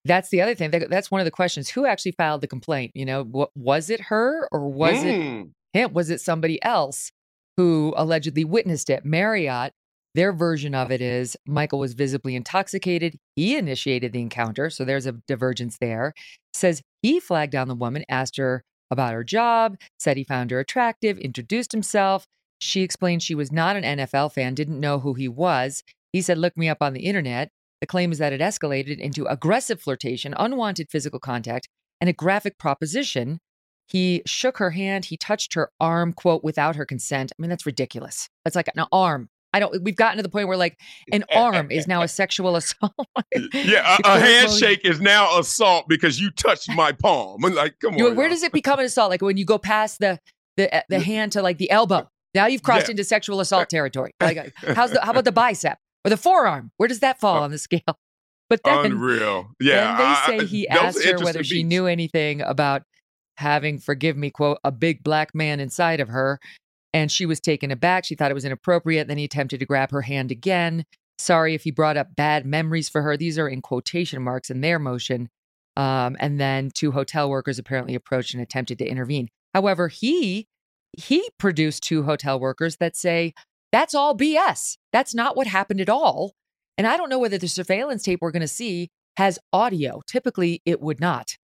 That's the other thing. That's one of the questions. Who actually filed the complaint? You know, what, was it her or was mm. it him? Was it somebody else who allegedly witnessed it? Marriott, their version of it is Michael was visibly intoxicated. He initiated the encounter. So there's a divergence there. Says he flagged down the woman, asked her about her job, said he found her attractive, introduced himself. She explained she was not an NFL fan, didn't know who he was. He said, Look me up on the internet. The claim is that it escalated into aggressive flirtation, unwanted physical contact, and a graphic proposition. He shook her hand. He touched her arm, quote, without her consent. I mean, that's ridiculous. That's like an arm. I don't, we've gotten to the point where like an arm is now a sexual assault. yeah, a, a handshake is now assault because you touched my palm. Like, come on. Where does it become an assault? Like when you go past the, the, eh, the hand to like the elbow. Now you've crossed yeah. into sexual assault territory. Like, uh, how's the, how about the bicep or the forearm? Where does that fall uh, on the scale? But then, unreal. Yeah. Then they say he I, asked her whether she knew anything about having, forgive me, quote, a big black man inside of her. And she was taken aback. She thought it was inappropriate. Then he attempted to grab her hand again. Sorry if he brought up bad memories for her. These are in quotation marks in their motion. Um, and then two hotel workers apparently approached and attempted to intervene. However, he he produced two hotel workers that say that's all BS. That's not what happened at all. And I don't know whether the surveillance tape we're going to see has audio. Typically, it would not.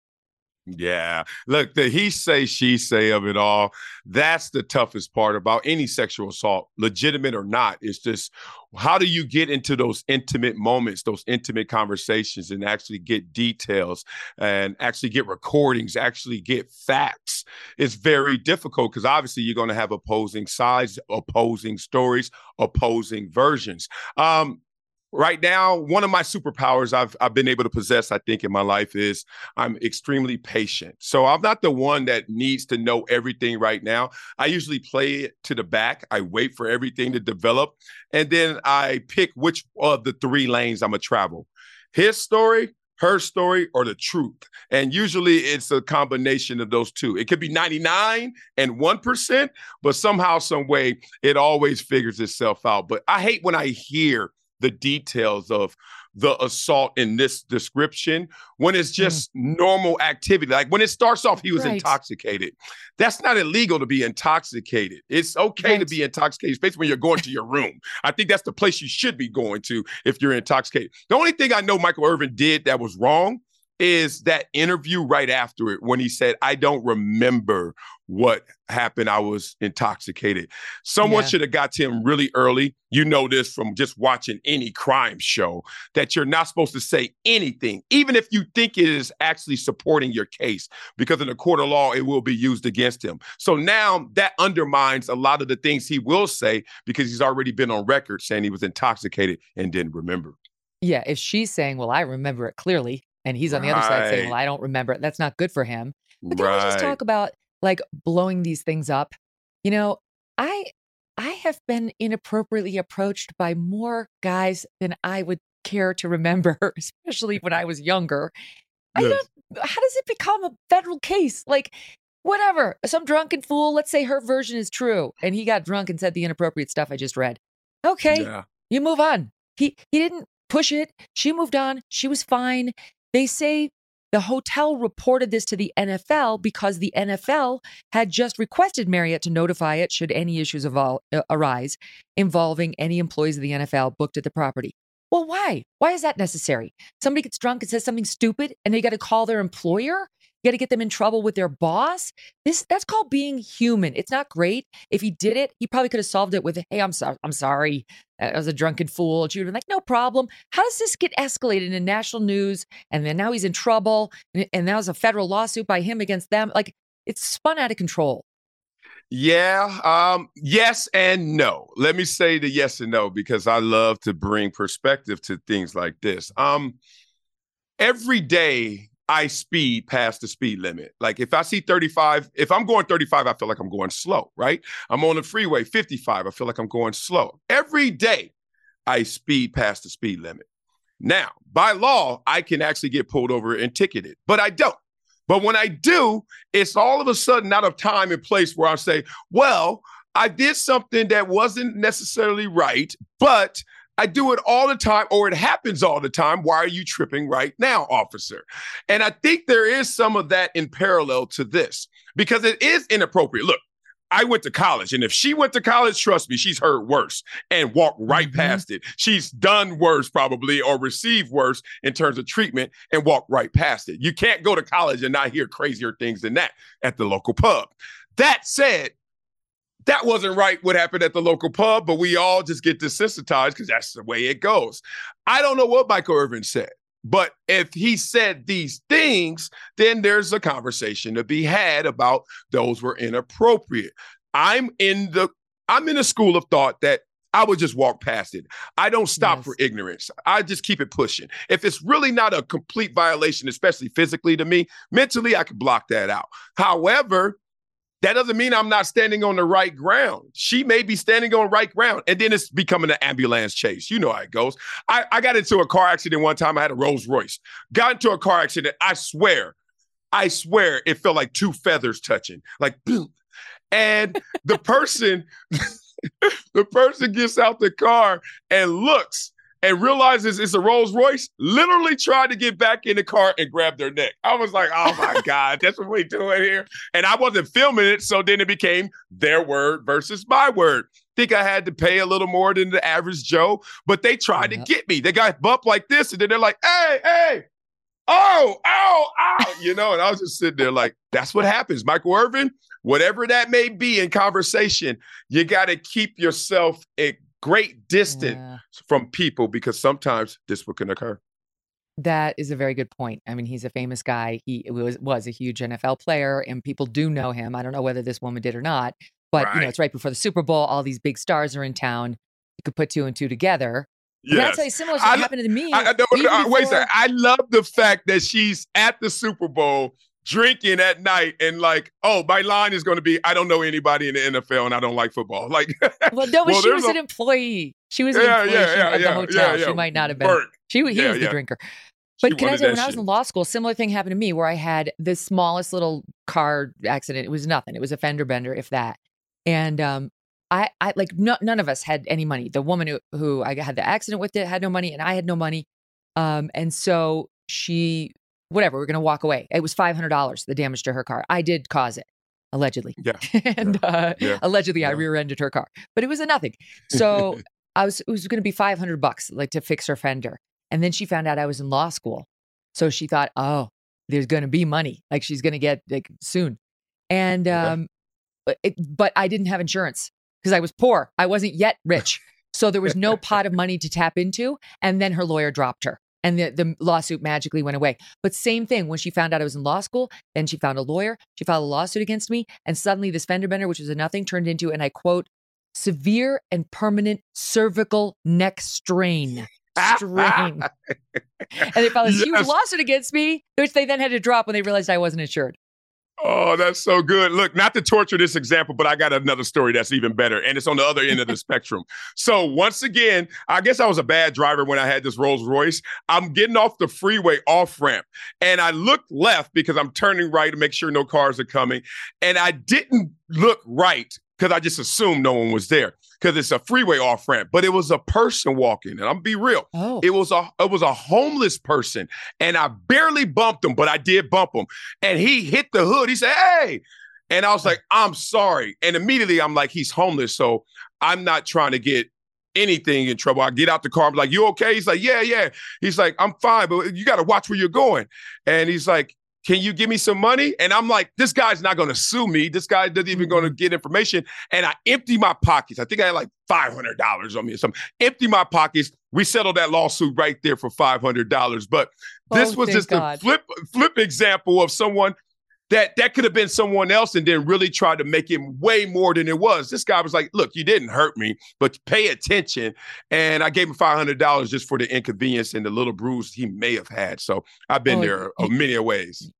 Yeah. Look, the he say, she say of it all, that's the toughest part about any sexual assault, legitimate or not. It's just how do you get into those intimate moments, those intimate conversations, and actually get details and actually get recordings, actually get facts? It's very difficult because obviously you're going to have opposing sides, opposing stories, opposing versions. Um, right now, one of my superpowers I've I've been able to possess, I think, in my life is I'm extremely patient. So I'm not the one that needs to know everything right now. I usually play it to the back. I wait for everything to develop, and then I pick which of the three lanes I'm gonna travel. His story, her story or the truth. And usually it's a combination of those two. It could be 99 and 1%, but somehow, some way, it always figures itself out. But I hate when I hear the details of the assault in this description when it's mm. just mm. normal activity. Like when it starts off, he was right. intoxicated. That's not illegal to be intoxicated. It's okay right. to be intoxicated, especially when you're going to your room. I think that's the place you should be going to if you're intoxicated. The only thing I know Michael Irvin did that was wrong is that interview right after it when he said, I don't remember what happened. I was intoxicated. Someone yeah. should have got to him really early. You know this from just watching any crime show that you're not supposed to say anything, even if you think it is actually supporting your case, because in the court of law, it will be used against him. So now that undermines a lot of the things he will say because he's already been on record saying he was intoxicated and didn't remember. Yeah, if she's saying, Well, I remember it clearly, and he's on the right. other side saying, Well, I don't remember it. That's not good for him. But can right. we just talk about like blowing these things up? You know, I I have been inappropriately approached by more guys than I would care to remember, especially when I was younger. Yes. I don't how does it become a federal case? Like whatever, some drunken fool, let's say her version is true and he got drunk and said the inappropriate stuff I just read. Okay. Yeah. You move on. He he didn't push it. She moved on. She was fine. They say the hotel reported this to the NFL because the NFL had just requested Marriott to notify it should any issues evol- uh, arise involving any employees of the NFL booked at the property. Well, why? Why is that necessary? Somebody gets drunk and says something stupid and they got to call their employer? You got to get them in trouble with their boss. This that's called being human. It's not great. If he did it, he probably could have solved it with, "Hey, I'm sorry. I'm sorry. I was a drunken fool." And She would have been like, "No problem." How does this get escalated in national news? And then now he's in trouble, and, and now there's a federal lawsuit by him against them. Like it's spun out of control. Yeah. Um, yes and no. Let me say the yes and no because I love to bring perspective to things like this. Um, every day I speed past the speed limit. Like if I see 35, if I'm going 35, I feel like I'm going slow, right? I'm on the freeway 55, I feel like I'm going slow. Every day I speed past the speed limit. Now, by law, I can actually get pulled over and ticketed, but I don't. But when I do, it's all of a sudden out of time and place where I say, well, I did something that wasn't necessarily right, but I do it all the time, or it happens all the time. Why are you tripping right now, officer? And I think there is some of that in parallel to this because it is inappropriate. Look, I went to college, and if she went to college, trust me, she's heard worse and walked right mm-hmm. past it. She's done worse, probably, or received worse in terms of treatment and walked right past it. You can't go to college and not hear crazier things than that at the local pub. That said, that wasn't right what happened at the local pub, but we all just get desensitized because that's the way it goes. I don't know what Michael Irvin said, but if he said these things, then there's a conversation to be had about those were inappropriate. I'm in the I'm in a school of thought that I would just walk past it. I don't stop yes. for ignorance. I just keep it pushing. If it's really not a complete violation, especially physically to me, mentally I can block that out. However, that doesn't mean I'm not standing on the right ground. She may be standing on right ground, and then it's becoming an ambulance chase. You know how it goes. I, I got into a car accident one time. I had a Rolls Royce. Got into a car accident. I swear, I swear, it felt like two feathers touching, like boom. And the person, the person gets out the car and looks and realizes it's a Rolls Royce, literally tried to get back in the car and grab their neck. I was like, oh my God, that's what we doing here. And I wasn't filming it. So then it became their word versus my word. Think I had to pay a little more than the average Joe, but they tried to get me. They got bumped like this, and then they're like, hey, hey, oh, oh, oh, you know, and I was just sitting there like, that's what happens. Michael Irvin, whatever that may be in conversation, you got to keep yourself great distance yeah. from people because sometimes this can occur. That is a very good point. I mean, he's a famous guy. He was was a huge NFL player, and people do know him. I don't know whether this woman did or not, but right. you know, it's right before the Super Bowl. All these big stars are in town. You could put two and two together. Yes. tell you, similar I- happened to me. I, I, no, no, uh, wait a second. I love the fact that she's at the Super Bowl drinking at night and like, oh, my line is going to be, I don't know anybody in the NFL and I don't like football. Like, Well, no, but Well, she was a- an employee. She was an yeah, employee yeah, she- yeah, of the hotel. yeah, She might not have been. Work. She he was the drinker. She But can I say, when I was in law school, similar thing happened to me where I had the smallest little car accident. It was nothing. It was a fender bender, if that. And um, I, I like no, none of us had any money. The woman who, who I had the accident with it had no money, and I had no money. Um, and so she, whatever, we're gonna walk away. It was five hundred dollars the damage to her car. I did cause it, allegedly. Yeah. and uh, Yeah. allegedly I Yeah. rear-ended her car, but it was a nothing. So I was it was going to be 500 bucks like to fix her fender. And then she found out I was in law school. So she thought, "Oh, there's going to be money. Like she's going to get like soon." And um but it, but I didn't have insurance because I was poor. I wasn't yet rich. So there was no pot of money to tap into and then her lawyer dropped her. And the, the lawsuit magically went away. But same thing when she found out I was in law school, then she found a lawyer. She filed a lawsuit against me. And suddenly this fender bender, which was a nothing, turned into, and I quote, severe and permanent cervical neck strain. Strain. and they filed a huge Yes. lawsuit against me, which they then had to drop when they realized I wasn't insured. Oh, that's so good. Look, not to torture this example, but I got another story that's even better, and it's on the other end of the spectrum. So, once again, I guess I was a bad driver when I had this Rolls Royce. I'm getting off the freeway off ramp, and I looked left because I'm turning right to make sure no cars are coming. And I didn't look right because I just assumed no one was there because it's a freeway off ramp, but it was a person walking. And I'm be real. Oh. It was a it was a homeless person, and I barely bumped him, but I did bump him. And he hit the hood. He said, "Hey," and I was like, "I'm sorry." And immediately I'm like, "He's homeless," so I'm not trying to get anything in trouble. I get out the car. I'm like, "You okay?" He's like, "Yeah, yeah." He's like, "I'm fine, but you got to watch where you're going." And he's like. Can you give me some money? And I'm like, this guy's not going to sue me. This guy doesn't even going to mm-hmm. get information. And I empty my pockets. I think I had like $500 on me or something. Empty my pockets. We settled that lawsuit right there for $500. But this Oh, was just God. a flip flip example of someone that that could have been someone else and then really tried to make it way more than it was. This guy was like, "Look, you didn't hurt me, but pay attention." And I gave him five hundred dollars just for the inconvenience and the little bruise he may have had. So I've been Oh, there uh, many a ways.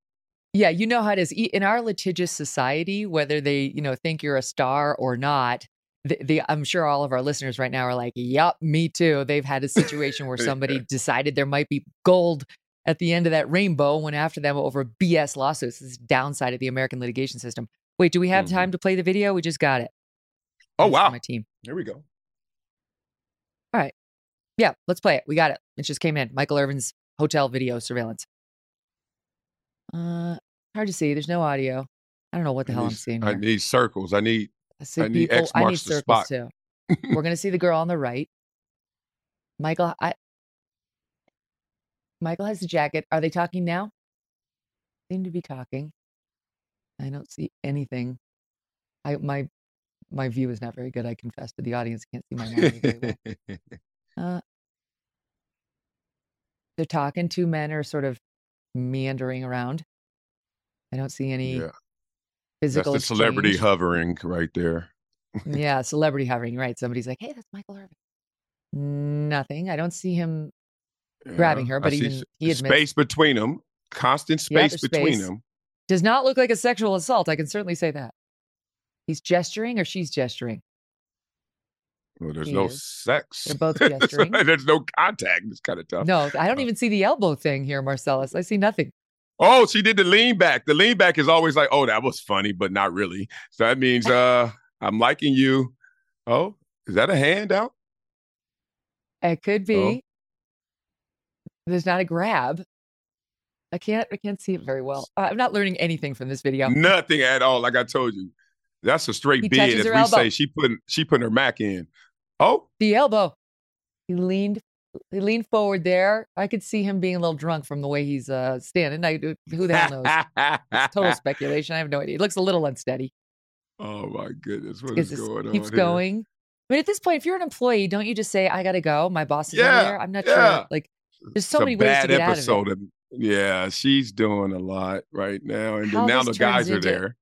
Yeah, you know how it is in our litigious society. Whether they, you know, think you're a star or not, the, the I'm sure all of our listeners right now are like, "Yup, me too." They've had a situation where somebody decided there might be gold at the end of that rainbow, went after them over BS lawsuits. This is downside of the American litigation system. Wait, do we have Mhm. time to play the video? We just got it. Oh Thanks wow! my team. Here we go. All right, yeah, let's play it. We got it. It just came in. Michael Irvin's hotel video surveillance. Uh, hard to see. There's no audio. I don't know what the I hell I'm seeing I need circles. I need. I see I need people. X I need marks the circles spot. too. We're gonna see the girl on the right. Michael, I. Michael has the jacket. Are they talking now? Seem to be talking. I don't see anything. I my my view is not very good. I confess to the audience. Can't see my monitor well. Uh, they're talking. Two men are sort of meandering around. I don't see any yeah, that's physical. the celebrity exchange. hovering right there. yeah, celebrity hovering. Right. Somebody's like, "Hey, that's Michael Irvin." Nothing. I don't see him. Grabbing her, but see even he admits- space between them, constant space between space. them. Does not look like a sexual assault. I can certainly say that. He's gesturing or she's gesturing. Well, there's He no is. sex. They're both gesturing. there's no contact. It's kind of tough. No, I don't Oh. even see the elbow thing here, Marcellus. I see nothing. Oh, she did the lean back. The lean back is always like, oh, that was funny, but not really. So that means uh I'm liking you. Oh, is that a handout? It could Oh. be. There's not a grab. I can't. I can't see it very well. Uh, I'm not learning anything from this video. Nothing at all. Like I told you. That's a straight He bid, as we elbow. say. She putting she putting her mac in. Oh, The elbow. He leaned. He leaned forward there. I could see him being a little drunk from the way he's uh, standing. I, who the hell knows? It's total speculation. I have no idea. It looks a little unsteady. oh my goodness. What is going on? keeps here? going. mean, at this point, if you're an employee, don't you just say, "I gotta go. My boss is Yeah, there." I'm not yeah. sure. Like, there's so many ways to bad get episode out of it. yeah, she's doing a lot right now. And now the guys are into- there.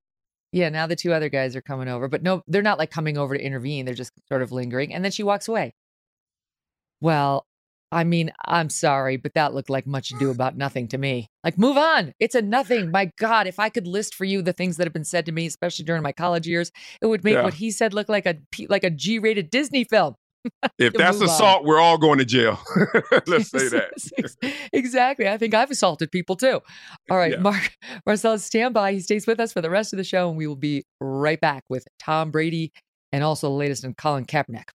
Yeah, now the two other guys are coming over, but no, they're not like coming over to intervene. They're just sort of lingering, and then she walks away. Well, I mean, I'm sorry, but that looked like much ado about nothing to me. Like, move on. It's a nothing. My God, if I could list for you the things that have been said to me, especially during my college years, it would make yeah. what he said look like a like a G-rated Disney film. If that's assault, on. we're all going to jail. Let's say that. exactly. I think I've assaulted people too. All right, yeah. Mark Marcel, stand by. He stays with us for the rest of the show, and we will be right back with Tom Brady and also the latest in Colin Kaepernick.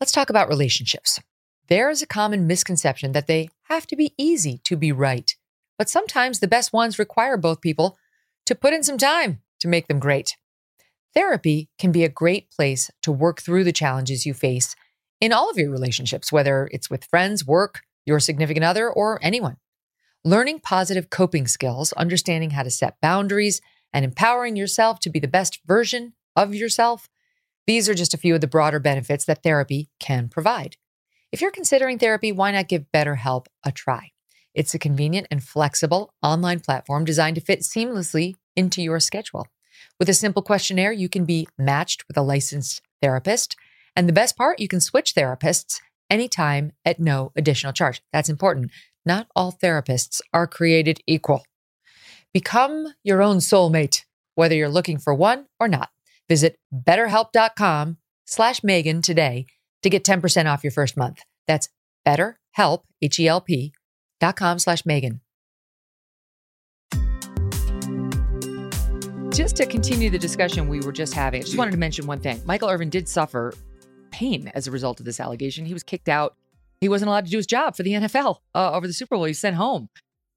Let's talk about relationships. There is a common misconception that they have to be easy to be right, but sometimes the best ones require both people to put in some time to make them great. Therapy can be a great place to work through the challenges you face in all of your relationships, whether it's with friends, work, your significant other, or anyone. Learning positive coping skills, understanding how to set boundaries, and empowering yourself to be the best version of yourself, these are just a few of the broader benefits that therapy can provide. If you're considering therapy, why not give BetterHelp a try? It's a convenient and flexible online platform designed to fit seamlessly into your schedule. With a simple questionnaire, you can be matched with a licensed therapist. And the best part, you can switch therapists anytime at no additional charge. That's important. Not all therapists are created equal. Become your own soulmate, whether you're looking for one or not. Visit betterhelp.com slash Megyn today to get 10% off your first month. That's betterhelp, H-E-L-P dot com slash Megyn. Just to continue the discussion we were just having, I just wanted to mention one thing. Michael Irvin did suffer pain as a result of this allegation. He was kicked out. He wasn't allowed to do his job for the NFL uh, over the Super Bowl. He was sent home.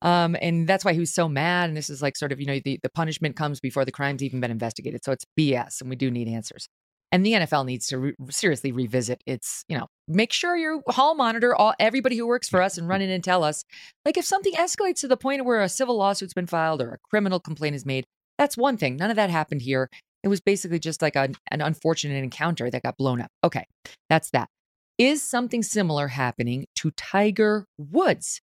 Um, and that's why he was so mad. And this is like sort of, you know, the, the punishment comes before the crime's even been investigated. So it's BS and we do need answers. And the NFL needs to re- seriously revisit its, you know, make sure your hall monitor all everybody who works for us and run in and tell us. Like if something escalates to the point where a civil lawsuit's been filed or a criminal complaint is made, that's one thing. None of that happened here. It was basically just like a, an unfortunate encounter that got blown up. Okay, that's that. Is something similar happening to Tiger Woods?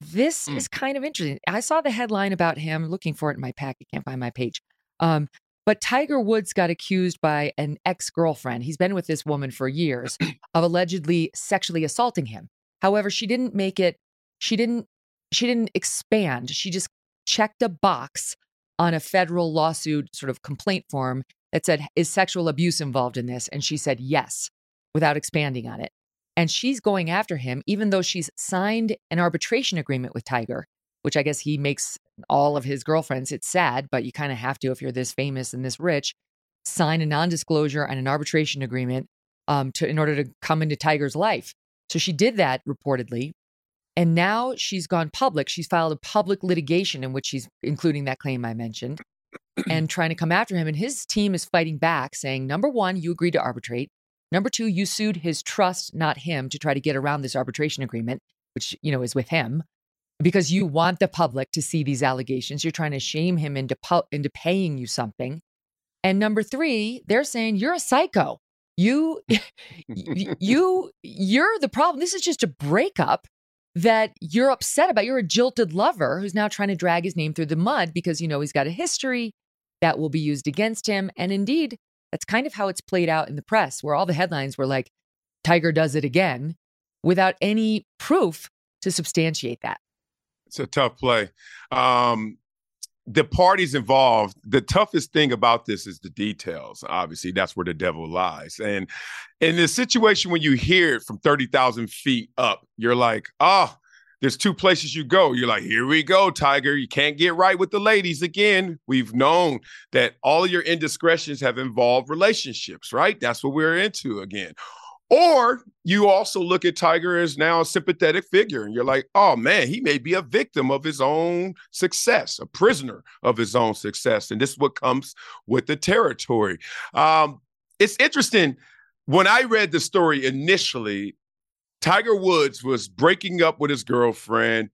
This mm. is kind of interesting. I saw the headline about him, looking for it in my pack. I can't find my page. Um, but Tiger Woods got accused by an ex girlfriend. He's been with this woman for years of allegedly sexually assaulting him. However, she didn't make it, she didn't, she didn't expand. She just checked a box on a federal lawsuit sort of complaint form that said, Is sexual abuse involved in this? And she said yes, without expanding on it. And she's going after him, even though she's signed an arbitration agreement with Tiger, which I guess he makes all of his girlfriends. It's sad, but you kind of have to if you're this famous and this rich. Sign a non disclosure and an arbitration agreement um, to, in order to come into Tiger's life. So she did that reportedly. And now she's gone public. She's filed a public litigation in which she's including that claim I mentioned and trying to come after him. And his team is fighting back, saying, number one, you agreed to arbitrate. Number two, you sued his trust, not him, to try to get around this arbitration agreement, which, you know, is with him because you want the public to see these allegations. You're trying to shame him into, pu- into paying you something. And number three, they're saying you're a psycho. You, you, you're the problem. This is just a breakup that you're upset about. You're a jilted lover who's now trying to drag his name through the mud because you know he's got a history that will be used against him. And indeed, that's kind of how it's played out in the press, where all the headlines were like, Tiger does it again, without any proof to substantiate that. It's a tough play. Um, the parties involved, the toughest thing about this is the details. Obviously, that's where the devil lies. And in the situation when you hear it from 30,000 feet up, you're like, oh, there's two places you go. You're like, here we go, Tiger. You can't get right with the ladies again. We've known that all your indiscretions have involved relationships, right? That's what we're into again. Or you also look at Tiger as now a sympathetic figure, and you're like, oh man, he may be a victim of his own success, a prisoner of his own success. And this is what comes with the territory. Um, it's interesting. When I read the story initially, Tiger Woods was breaking up with his girlfriend,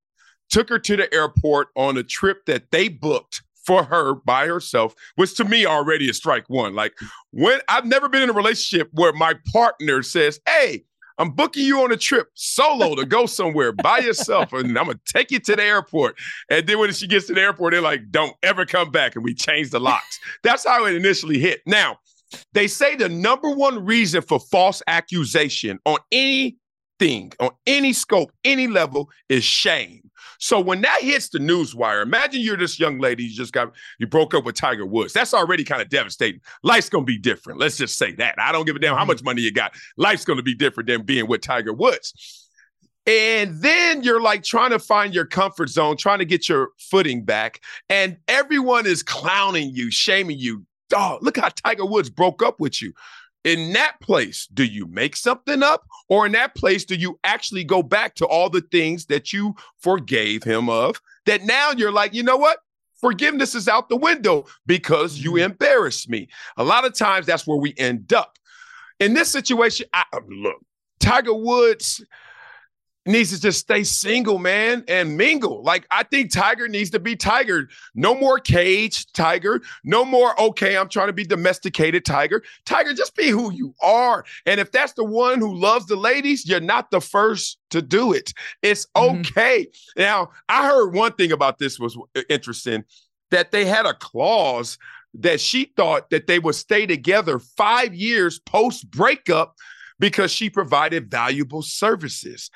took her to the airport on a trip that they booked for her by herself was to me already a strike one. Like when I've never been in a relationship where my partner says, Hey, I'm booking you on a trip solo to go somewhere by yourself, and I'm gonna take you to the airport. And then when she gets to the airport, they're like, "Don't ever come back," and we change the locks. That's how it initially hit. Now, they say the number one reason for false accusation on anything on any scope, any level is shame. So when that hits the news wire, imagine you're this young lady, you just got you broke up with Tiger Woods. That's already kind of devastating. Life's gonna be different. Let's just say that. I don't give a damn how mm-hmm. much money you got. Life's gonna be different than being with Tiger Woods. And then you're like trying to find your comfort zone, trying to get your footing back. And everyone is clowning you, shaming you. Dog, look how Tiger Woods broke up with you. In that place, do you make something up? Or in that place, do you actually go back to all the things that you forgave him of? That now you're like, you know what? Forgiveness is out the window because you mm-hmm. embarrassed me. A lot of times that's where we end up. In this situation, I, look, Tiger Woods needs to just stay single, man, and mingle. Like I think Tiger needs to be Tiger. No more cage Tiger. No more, okay, I'm trying to be domesticated Tiger. Tiger, just be who you are. And if that's the one who loves the ladies, you're not the first to do it. It's mm-hmm. okay. Mm-hmm. Now, I heard one thing about this was interesting that they had a clause that she thought that they would stay together five years post breakup because she provided valuable services.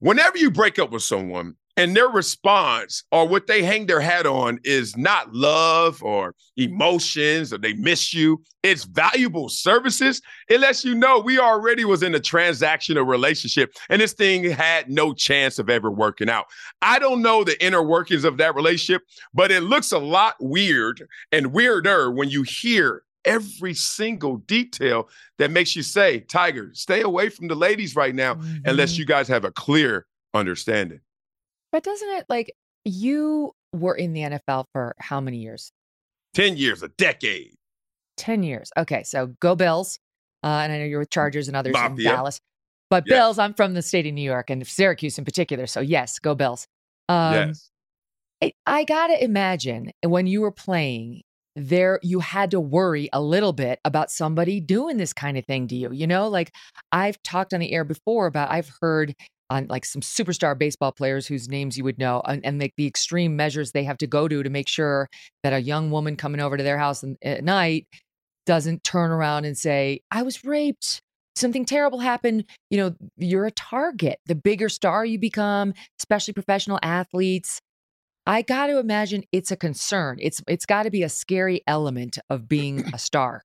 Whenever you break up with someone and their response or what they hang their hat on is not love or emotions or they miss you, it's valuable services. It lets you know we already was in a transactional relationship and this thing had no chance of ever working out. I don't know the inner workings of that relationship, but it looks a lot weird and weirder when you hear every single detail that makes you say, Tiger, stay away from the ladies right now mm-hmm. unless you guys have a clear understanding. But doesn't it like you were in the NFL for how many years? 10 years, a decade. 10 years. Okay. So go Bills. Uh, and I know you're with Chargers and others Mafia. in Dallas. But yes. Bills, I'm from the state of New York and Syracuse in particular. So yes, go Bills. Um, yes. I, I got to imagine when you were playing, there you had to worry a little bit about somebody doing this kind of thing to you. You know, like I've talked on the air before about I've heard on like some superstar baseball players whose names you would know and, and like the extreme measures they have to go to to make sure that a young woman coming over to their house in, at night doesn't turn around and say, I was raped. Something terrible happened. You know, you're a target. The bigger star you become, especially professional athletes, I got to imagine it's a concern. It's it's got to be a scary element of being a star.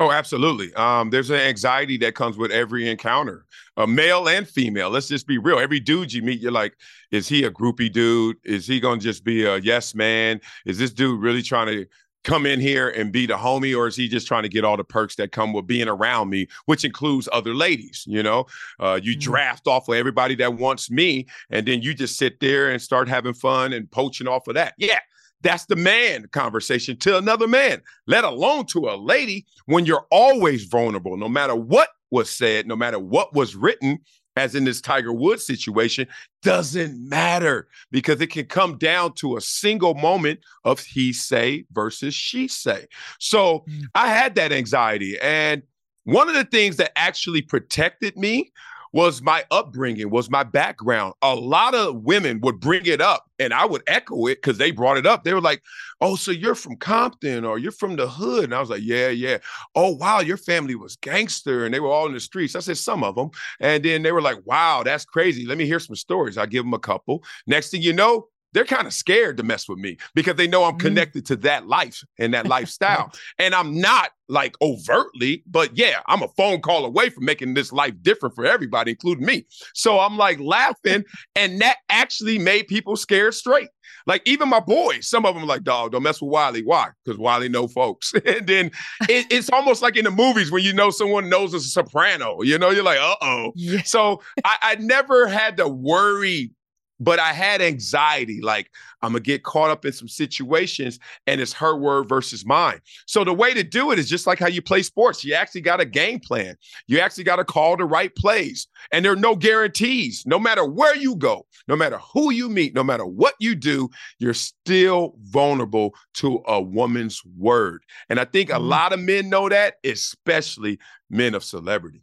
Oh, absolutely. Um, there's an anxiety that comes with every encounter, uh, male and female. Let's just be real. Every dude you meet, you're like, is he a groupie dude? Is he going to just be a yes man? Is this dude really trying to come in here and be the homie, or is he just trying to get all the perks that come with being around me, which includes other ladies? You know, uh, you mm-hmm. draft off of everybody that wants me, and then you just sit there and start having fun and poaching off of that. Yeah. That's the man conversation to another man, let alone to a lady when you're always vulnerable, no matter what was said, no matter what was written, as in this Tiger Woods situation, doesn't matter because it can come down to a single moment of he say versus she say. So mm. I had that anxiety. And one of the things that actually protected me was my upbringing, was my background. A lot of women would bring it up and I would echo it because they brought it up. They were like, Oh, so you're from Compton or you're from the hood. And I was like, Yeah, yeah. Oh, wow, your family was gangster and they were all in the streets. I said, Some of them. And then they were like, Wow, that's crazy. Let me hear some stories. I give them a couple. Next thing you know, they're kind of scared to mess with me because they know I'm mm-hmm. connected to that life and that lifestyle. and I'm not like overtly, but yeah, I'm a phone call away from making this life different for everybody, including me. So I'm like laughing, and that actually made people scared straight. Like even my boys, some of them like, dog, don't mess with Wiley. Why? Because Wiley know folks. and then it, it's almost like in the movies when you know someone knows a soprano, you know, you're like, uh-oh. Yeah. So I, I never had to worry but I had anxiety. Like, I'm to get caught up in some situations and it's her word versus mine. So, the way to do it is just like how you play sports. You actually got a game plan, you actually got to call the right plays. And there are no guarantees. No matter where you go, no matter who you meet, no matter what you do, you're still vulnerable to a woman's word. And I think a mm-hmm. lot of men know that, especially men of celebrity.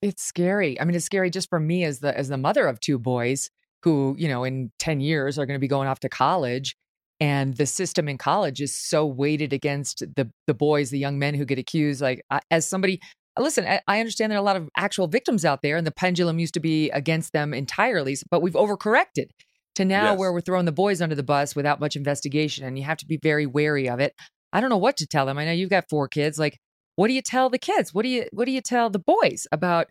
It's scary. I mean, it's scary just for me as the as the mother of two boys who, you know, in 10 years are going to be going off to college. And the system in college is so weighted against the the boys, the young men who get accused. Like as somebody, listen, I, I understand there are a lot of actual victims out there, and the pendulum used to be against them entirely, but we've overcorrected to now Yes. where we're throwing the boys under the bus without much investigation, and you have to be very wary of it. I don't know what to tell them. I know you've got four kids. Like, what do you tell the kids? What do you what do you tell the boys about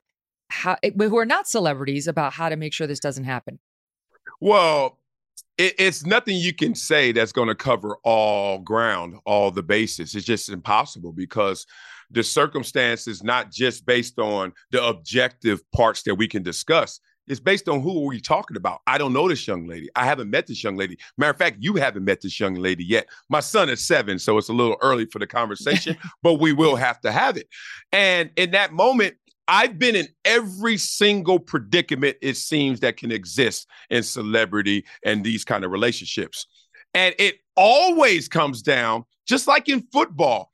how eh, who are not celebrities about how to make sure this doesn't happen? Well, it, it's nothing you can say that's going to cover all ground, all the bases. It's just impossible because the circumstance is not just based on the objective parts that we can discuss. It's based on who are we talking about. I don't know this young lady. I haven't met this young lady. Matter of fact, you haven't met this young lady yet. My son is seven, so it's a little early for the conversation, but we will have to have it. And in that moment, I've been in every single predicament it seems that can exist in celebrity and these kind of relationships. And it always comes down, just like in football,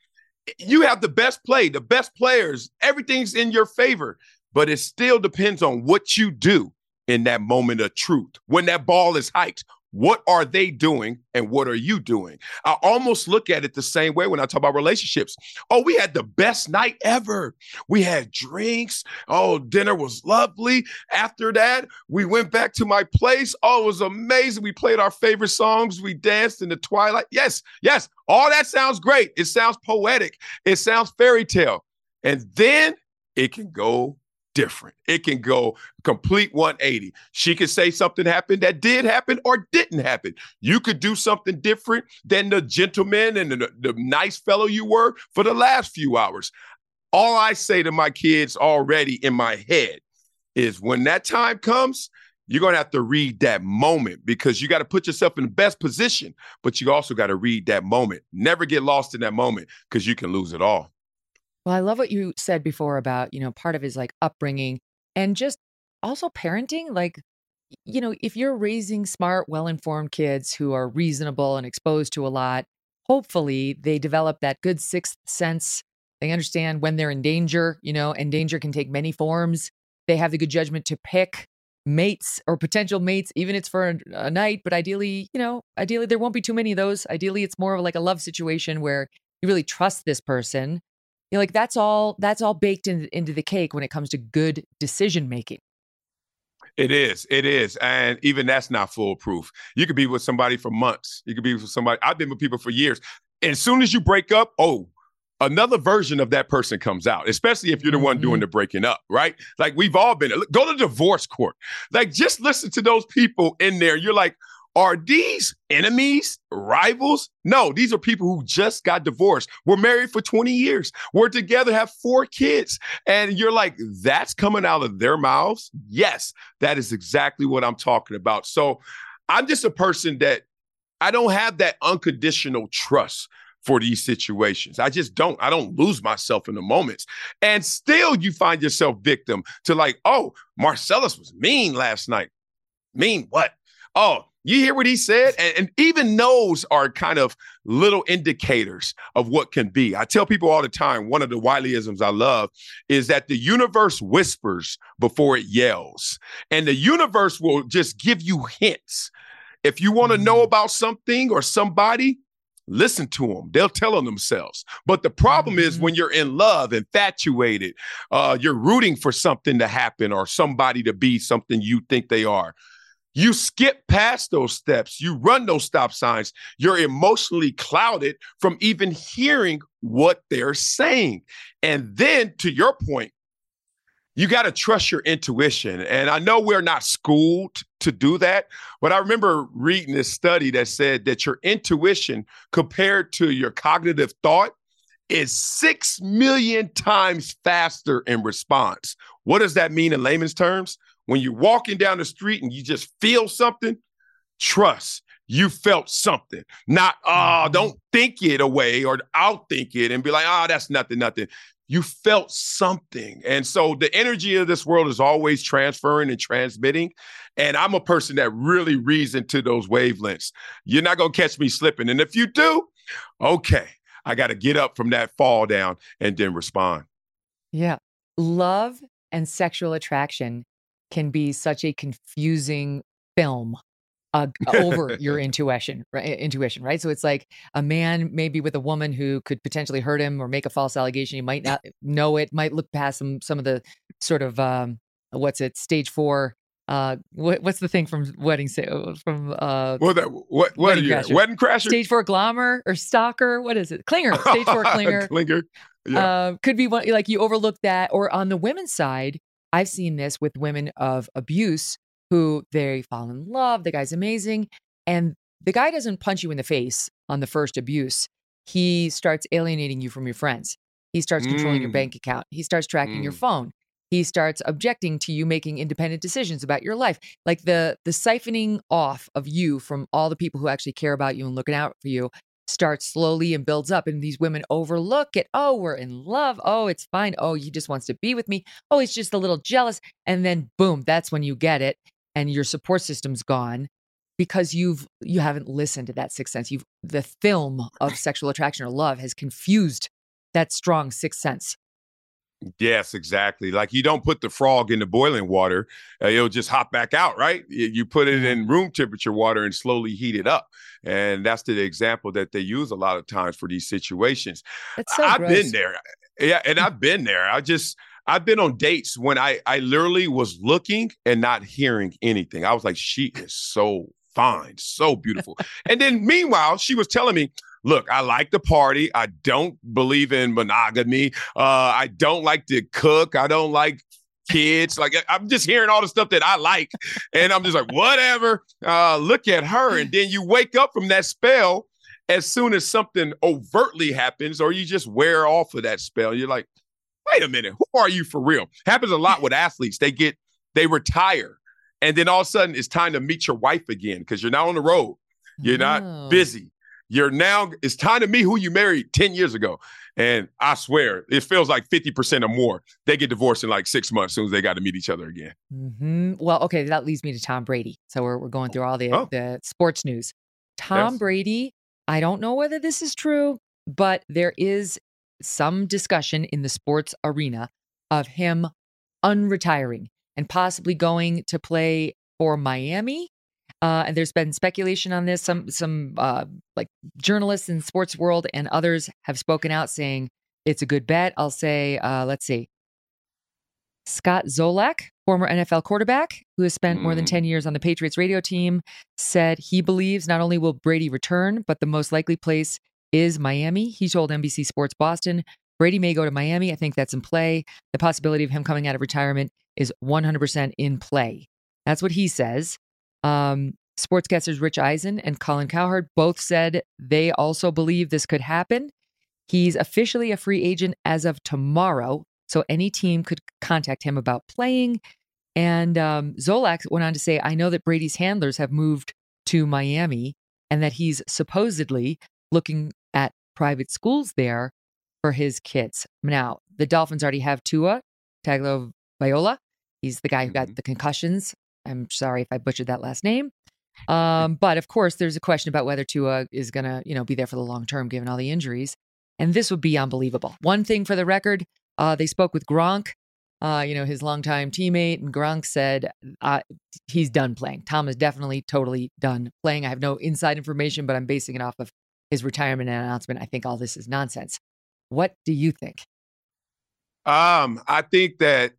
you have the best play, the best players, everything's in your favor, but it still depends on what you do in that moment of truth. When that ball is hiked, what are they doing and what are you doing? I almost look at it the same way when I talk about relationships. Oh, we had the best night ever. We had drinks. Oh, dinner was lovely. After that, we went back to my place. Oh, it was amazing. We played our favorite songs. We danced in the twilight. Yes, yes, all that sounds great. It sounds poetic. It sounds fairy tale. And then it can go different. It can go complete 180. She could say something happened that did happen or didn't happen. You could do something different than the gentleman and the, the nice fellow you were for the last few hours. All I say to my kids already in my head is when that time comes, you're going to have to read that moment because you got to put yourself in the best position, but you also got to read that moment. Never get lost in that moment because you can lose it all. Well, I love what you said before about, you know, part of his like upbringing and just also parenting. Like, you know, if you're raising smart, well informed kids who are reasonable and exposed to a lot, hopefully they develop that good sixth sense. They understand when they're in danger, you know, and danger can take many forms. They have the good judgment to pick mates or potential mates, even it's for a, a night. But ideally, you know, ideally there won't be too many of those. Ideally, it's more of like a love situation where you really trust this person you know, like that's all that's all baked in, into the cake when it comes to good decision making. It is. It is. And even that's not foolproof. You could be with somebody for months. You could be with somebody. I've been with people for years. And as soon as you break up, oh, another version of that person comes out, especially if you're the one doing mm-hmm. the breaking up, right? Like we've all been, go to divorce court. Like just listen to those people in there. You're like, are these enemies, rivals? No, these are people who just got divorced. We're married for 20 years. We're together, have four kids. And you're like, that's coming out of their mouths? Yes, that is exactly what I'm talking about. So I'm just a person that I don't have that unconditional trust for these situations. I just don't. I don't lose myself in the moments. And still you find yourself victim to like, oh, Marcellus was mean last night. Mean what? Oh, you hear what he said? And, and even those are kind of little indicators of what can be. I tell people all the time, one of the Wileyisms I love is that the universe whispers before it yells. And the universe will just give you hints. If you want to know about something or somebody, listen to them. They'll tell on themselves. But the problem is when you're in love, infatuated, uh, you're rooting for something to happen or somebody to be something you think they are. You skip past those steps. You run those stop signs. You're emotionally clouded from even hearing what they're saying. And then, to your point, you got to trust your intuition. And I know we're not schooled to do that, but I remember reading this study that said that your intuition compared to your cognitive thought is 6 million times faster in response. What does that mean in layman's terms? When you're walking down the street and you just feel something, trust you felt something. Not, oh, don't think it away or outthink it and be like, oh, that's nothing, nothing. You felt something. And so the energy of this world is always transferring and transmitting. And I'm a person that really reads into those wavelengths. You're not going to catch me slipping. And if you do, okay, I got to get up from that fall down and then respond. Yeah. Love and sexual attraction can be such a confusing film. uh, over your intuition, right? Intuition, right? So it's like a man maybe with a woman who could potentially hurt him or make a false allegation. You might not know it, might look past some some of the sort of um, what's it, stage four. Uh, what, what's the thing from wedding from uh? Well, that what what wedding, crasher. wedding crasher, stage four glamour or stalker? What is it? Clinger, stage four clinger. clinger. Yeah. Uh, could be one like you overlook that, or on the women's side, I've seen this with women of abuse who they fall in love. The guy's amazing. And the guy doesn't punch you in the face on the first abuse. He starts alienating you from your friends. He starts controlling mm. your bank account. He starts tracking mm. your phone. He starts objecting to you making independent decisions about your life. Like the the siphoning off of you from all the people who actually care about you and looking out for you starts slowly and builds up. And these women overlook it. Oh, we're in love. Oh, it's fine. Oh, he just wants to be with me. Oh, he's just a little jealous. And then boom, that's when you get it and your support system's gone because you've you haven't listened to that sixth sense. You've the film of sexual attraction or love has confused that strong sixth sense. Yes, exactly. Like you don't put the frog in the boiling water, uh, it'll just hop back out, right? You put it in room temperature water and slowly heat it up. And that's the example that they use a lot of times for these situations. So I've gross. been there. Yeah, and I've been there. I just I've been on dates when I I literally was looking and not hearing anything. I was like, she is so fine, so beautiful. and then meanwhile, she was telling me, look, I like the party. I don't believe in monogamy. Uh, I don't like to cook. I don't like kids. Like I'm just hearing all the stuff that I like. And I'm just like, whatever. Uh, look at her. And then you wake up from that spell as soon as something overtly happens, or you just wear off of that spell. You're like, wait a minute, who are you for real? Happens a lot with athletes. They get, they retire. And then all of a sudden it's time to meet your wife again because you're not on the road. You're oh. not busy. You're now, it's time to meet who you married 10 years ago. And I swear, it feels like 50% or more. They get divorced in like six months as soon as they got to meet each other again. Mm-hmm. Well, okay, that leads me to Tom Brady. So we're, we're going through all the, oh. the sports news. Tom yes. Brady, I don't know whether this is true, but there is some discussion in the sports arena of him unretiring and possibly going to play for Miami. Uh, and there's been speculation on this. Some some uh, like journalists in sports world and others have spoken out saying it's a good bet. I'll say, uh, let's see, Scott Zolak, former NFL quarterback who has spent more than mm. 10 years on the Patriots radio team, said he believes not only will Brady return, but the most likely place is Miami. He told NBC Sports Boston Brady may go to Miami. I think that's in play. The possibility of him coming out of retirement is 100% in play. That's what he says. Um, sportscasters Rich Eisen and Colin Cowherd both said they also believe this could happen. He's officially a free agent as of tomorrow, so any team could contact him about playing. And um, Zolak went on to say, I know that Brady's handlers have moved to Miami and that he's supposedly looking at private schools there for his kids. Now, the Dolphins already have Tua Tagovailoa. He's the guy who got mm-hmm. the concussions. I'm sorry if I butchered that last name. Um, but of course, there's a question about whether Tua is going to, you know, be there for the long term given all the injuries. And this would be unbelievable. One thing for the record, uh, they spoke with Gronk, uh, you know, his longtime teammate, and Gronk said uh, he's done playing. Tom is definitely totally done playing. I have no inside information, but I'm basing it off of his retirement announcement. I think all this is nonsense. What do you think? Um, I think that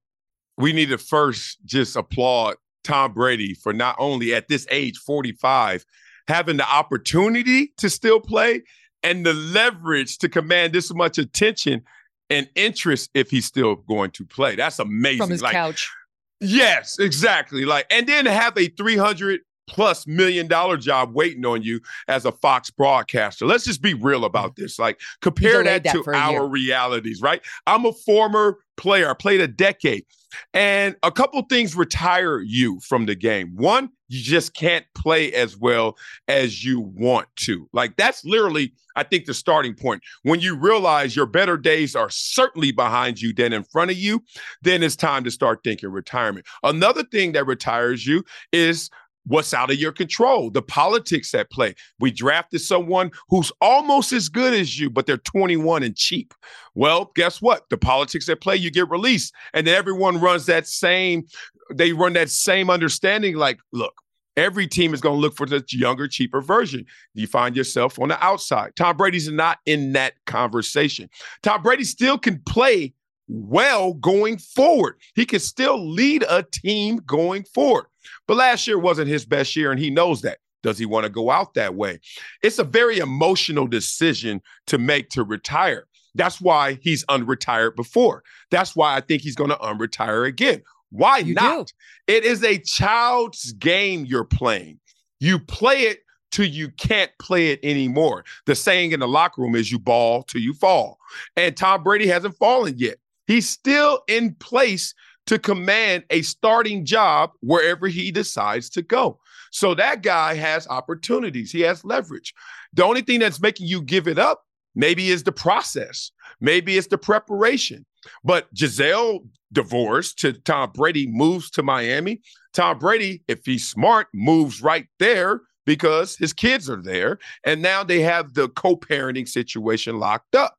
we need to first just applaud Tom Brady for not only at this age, 45, having the opportunity to still play and the leverage to command this much attention and interest if he's still going to play. That's amazing. From his like, couch. Yes, exactly. Like, and then have a 300 plus million dollar job waiting on you as a Fox broadcaster. Let's just be real about mm. this. Like compare that, that, to our realities, right? I'm a former player. I played a decade. And a couple things retire you from the game. One, you just can't play as well as you want to. Like that's literally, I think, the starting point. When you realize your better days are certainly behind you than in front of you, then it's time to start thinking retirement. Another thing that retires you is what's out of your control, the politics at play. We drafted someone who's almost as good as you, but they're 21 and cheap. Well, guess what? The politics at play, you get released. And then everyone runs that same, they run that same understanding like, look, Every team is going to look for the younger, cheaper version. You find yourself on the outside. Tom Brady's not in that conversation. Tom Brady still can play well going forward. He can still lead a team going forward. But last year wasn't his best year, and he knows that. Does he want to go out that way? It's a very emotional decision to make to retire. That's why he's unretired before. That's why I think he's going to unretire again. Why you not? Do. It is a child's game you're playing. You play it till you can't play it anymore. The saying in the locker room is you ball till you fall. And Tom Brady hasn't fallen yet. He's still in place to command a starting job wherever he decides to go. So that guy has opportunities, he has leverage. The only thing that's making you give it up maybe is the process, maybe it's the preparation. But Gisele divorced to Tom Brady moves to Miami. Tom Brady, if he's smart, moves right there because his kids are there. And now they have the co parenting situation locked up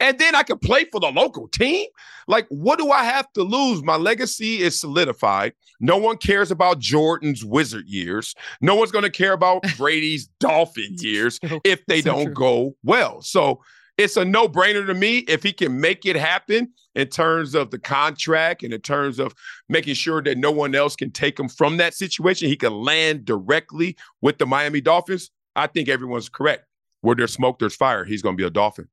and then I could play for the local team. Like, what do I have to lose? My legacy is solidified. No one cares about Jordan's Wizard years. No one's going to care about Brady's Dolphin years if they so don't true. go well. So it's a no brainer to me if he can make it happen in terms of the contract and in terms of making sure that no one else can take him from that situation. He can land directly with the Miami Dolphins. I think everyone's correct. Where there's smoke, there's fire. He's going to be a Dolphin.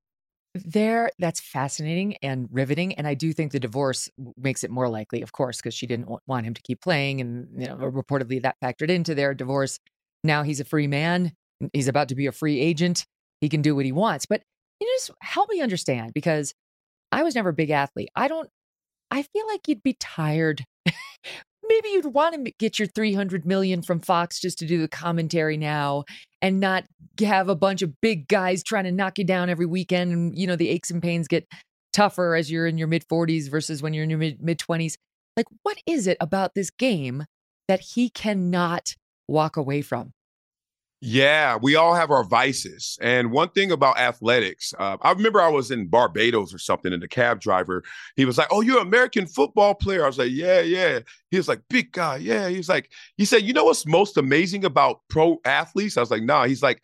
There, that's fascinating and riveting. And I do think the divorce makes it more likely, of course, because she didn't want him to keep playing. And, you know, reportedly that factored into their divorce. Now he's a free man. He's about to be a free agent. He can do what he wants. But you know, just help me understand because I was never a big athlete. I don't, I feel like you'd be tired maybe you'd want to get your 300 million from Fox just to do the commentary now and not have a bunch of big guys trying to knock you down every weekend and you know the aches and pains get tougher as you're in your mid 40s versus when you're in your mid 20s like what is it about this game that he cannot walk away from yeah, we all have our vices. And one thing about athletics, uh, I remember I was in Barbados or something, and the cab driver, he was like, Oh, you're an American football player. I was like, Yeah, yeah. He was like, Big guy. Yeah. He was like, He said, You know what's most amazing about pro athletes? I was like, Nah. He's like,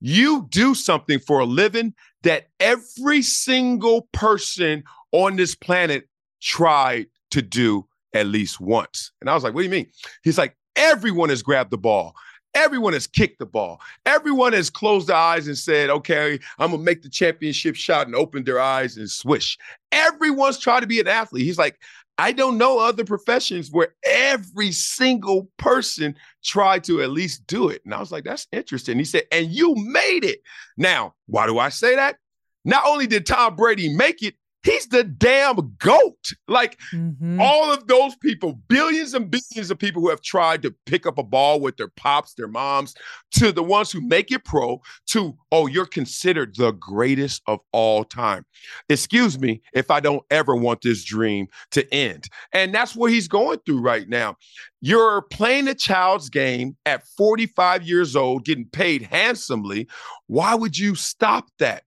You do something for a living that every single person on this planet tried to do at least once. And I was like, What do you mean? He's like, Everyone has grabbed the ball. Everyone has kicked the ball. Everyone has closed their eyes and said, okay, I'm going to make the championship shot and open their eyes and swish. Everyone's trying to be an athlete. He's like, I don't know other professions where every single person tried to at least do it. And I was like, that's interesting. He said, and you made it. Now, why do I say that? Not only did Tom Brady make it, He's the damn goat. Like mm-hmm. all of those people, billions and billions of people who have tried to pick up a ball with their pops, their moms, to the ones who make it pro, to, oh, you're considered the greatest of all time. Excuse me if I don't ever want this dream to end. And that's what he's going through right now. You're playing a child's game at 45 years old, getting paid handsomely. Why would you stop that?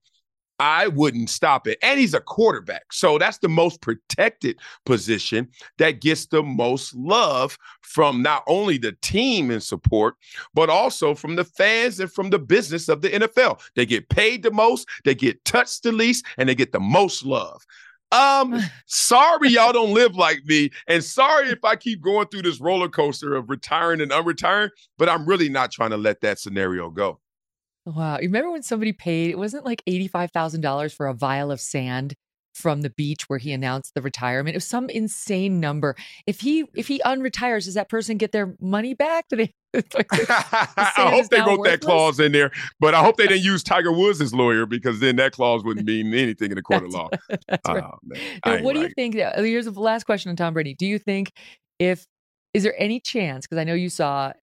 I wouldn't stop it. And he's a quarterback. So that's the most protected position that gets the most love from not only the team and support, but also from the fans and from the business of the NFL. They get paid the most, they get touched the least, and they get the most love. Um, sorry y'all don't live like me, and sorry if I keep going through this roller coaster of retiring and unretiring, but I'm really not trying to let that scenario go. Wow. You remember when somebody paid, it wasn't like $85,000 for a vial of sand from the beach where he announced the retirement. It was some insane number. If he if he unretires, does that person get their money back? Do they like, the I hope they wrote worthless? that clause in there, but I hope they didn't use Tiger Woods as lawyer because then that clause wouldn't mean anything in the court of law. Right. Oh, now, what do you think? Uh, here's the last question on Tom Brady. Do you think if is there any chance? Because I know you saw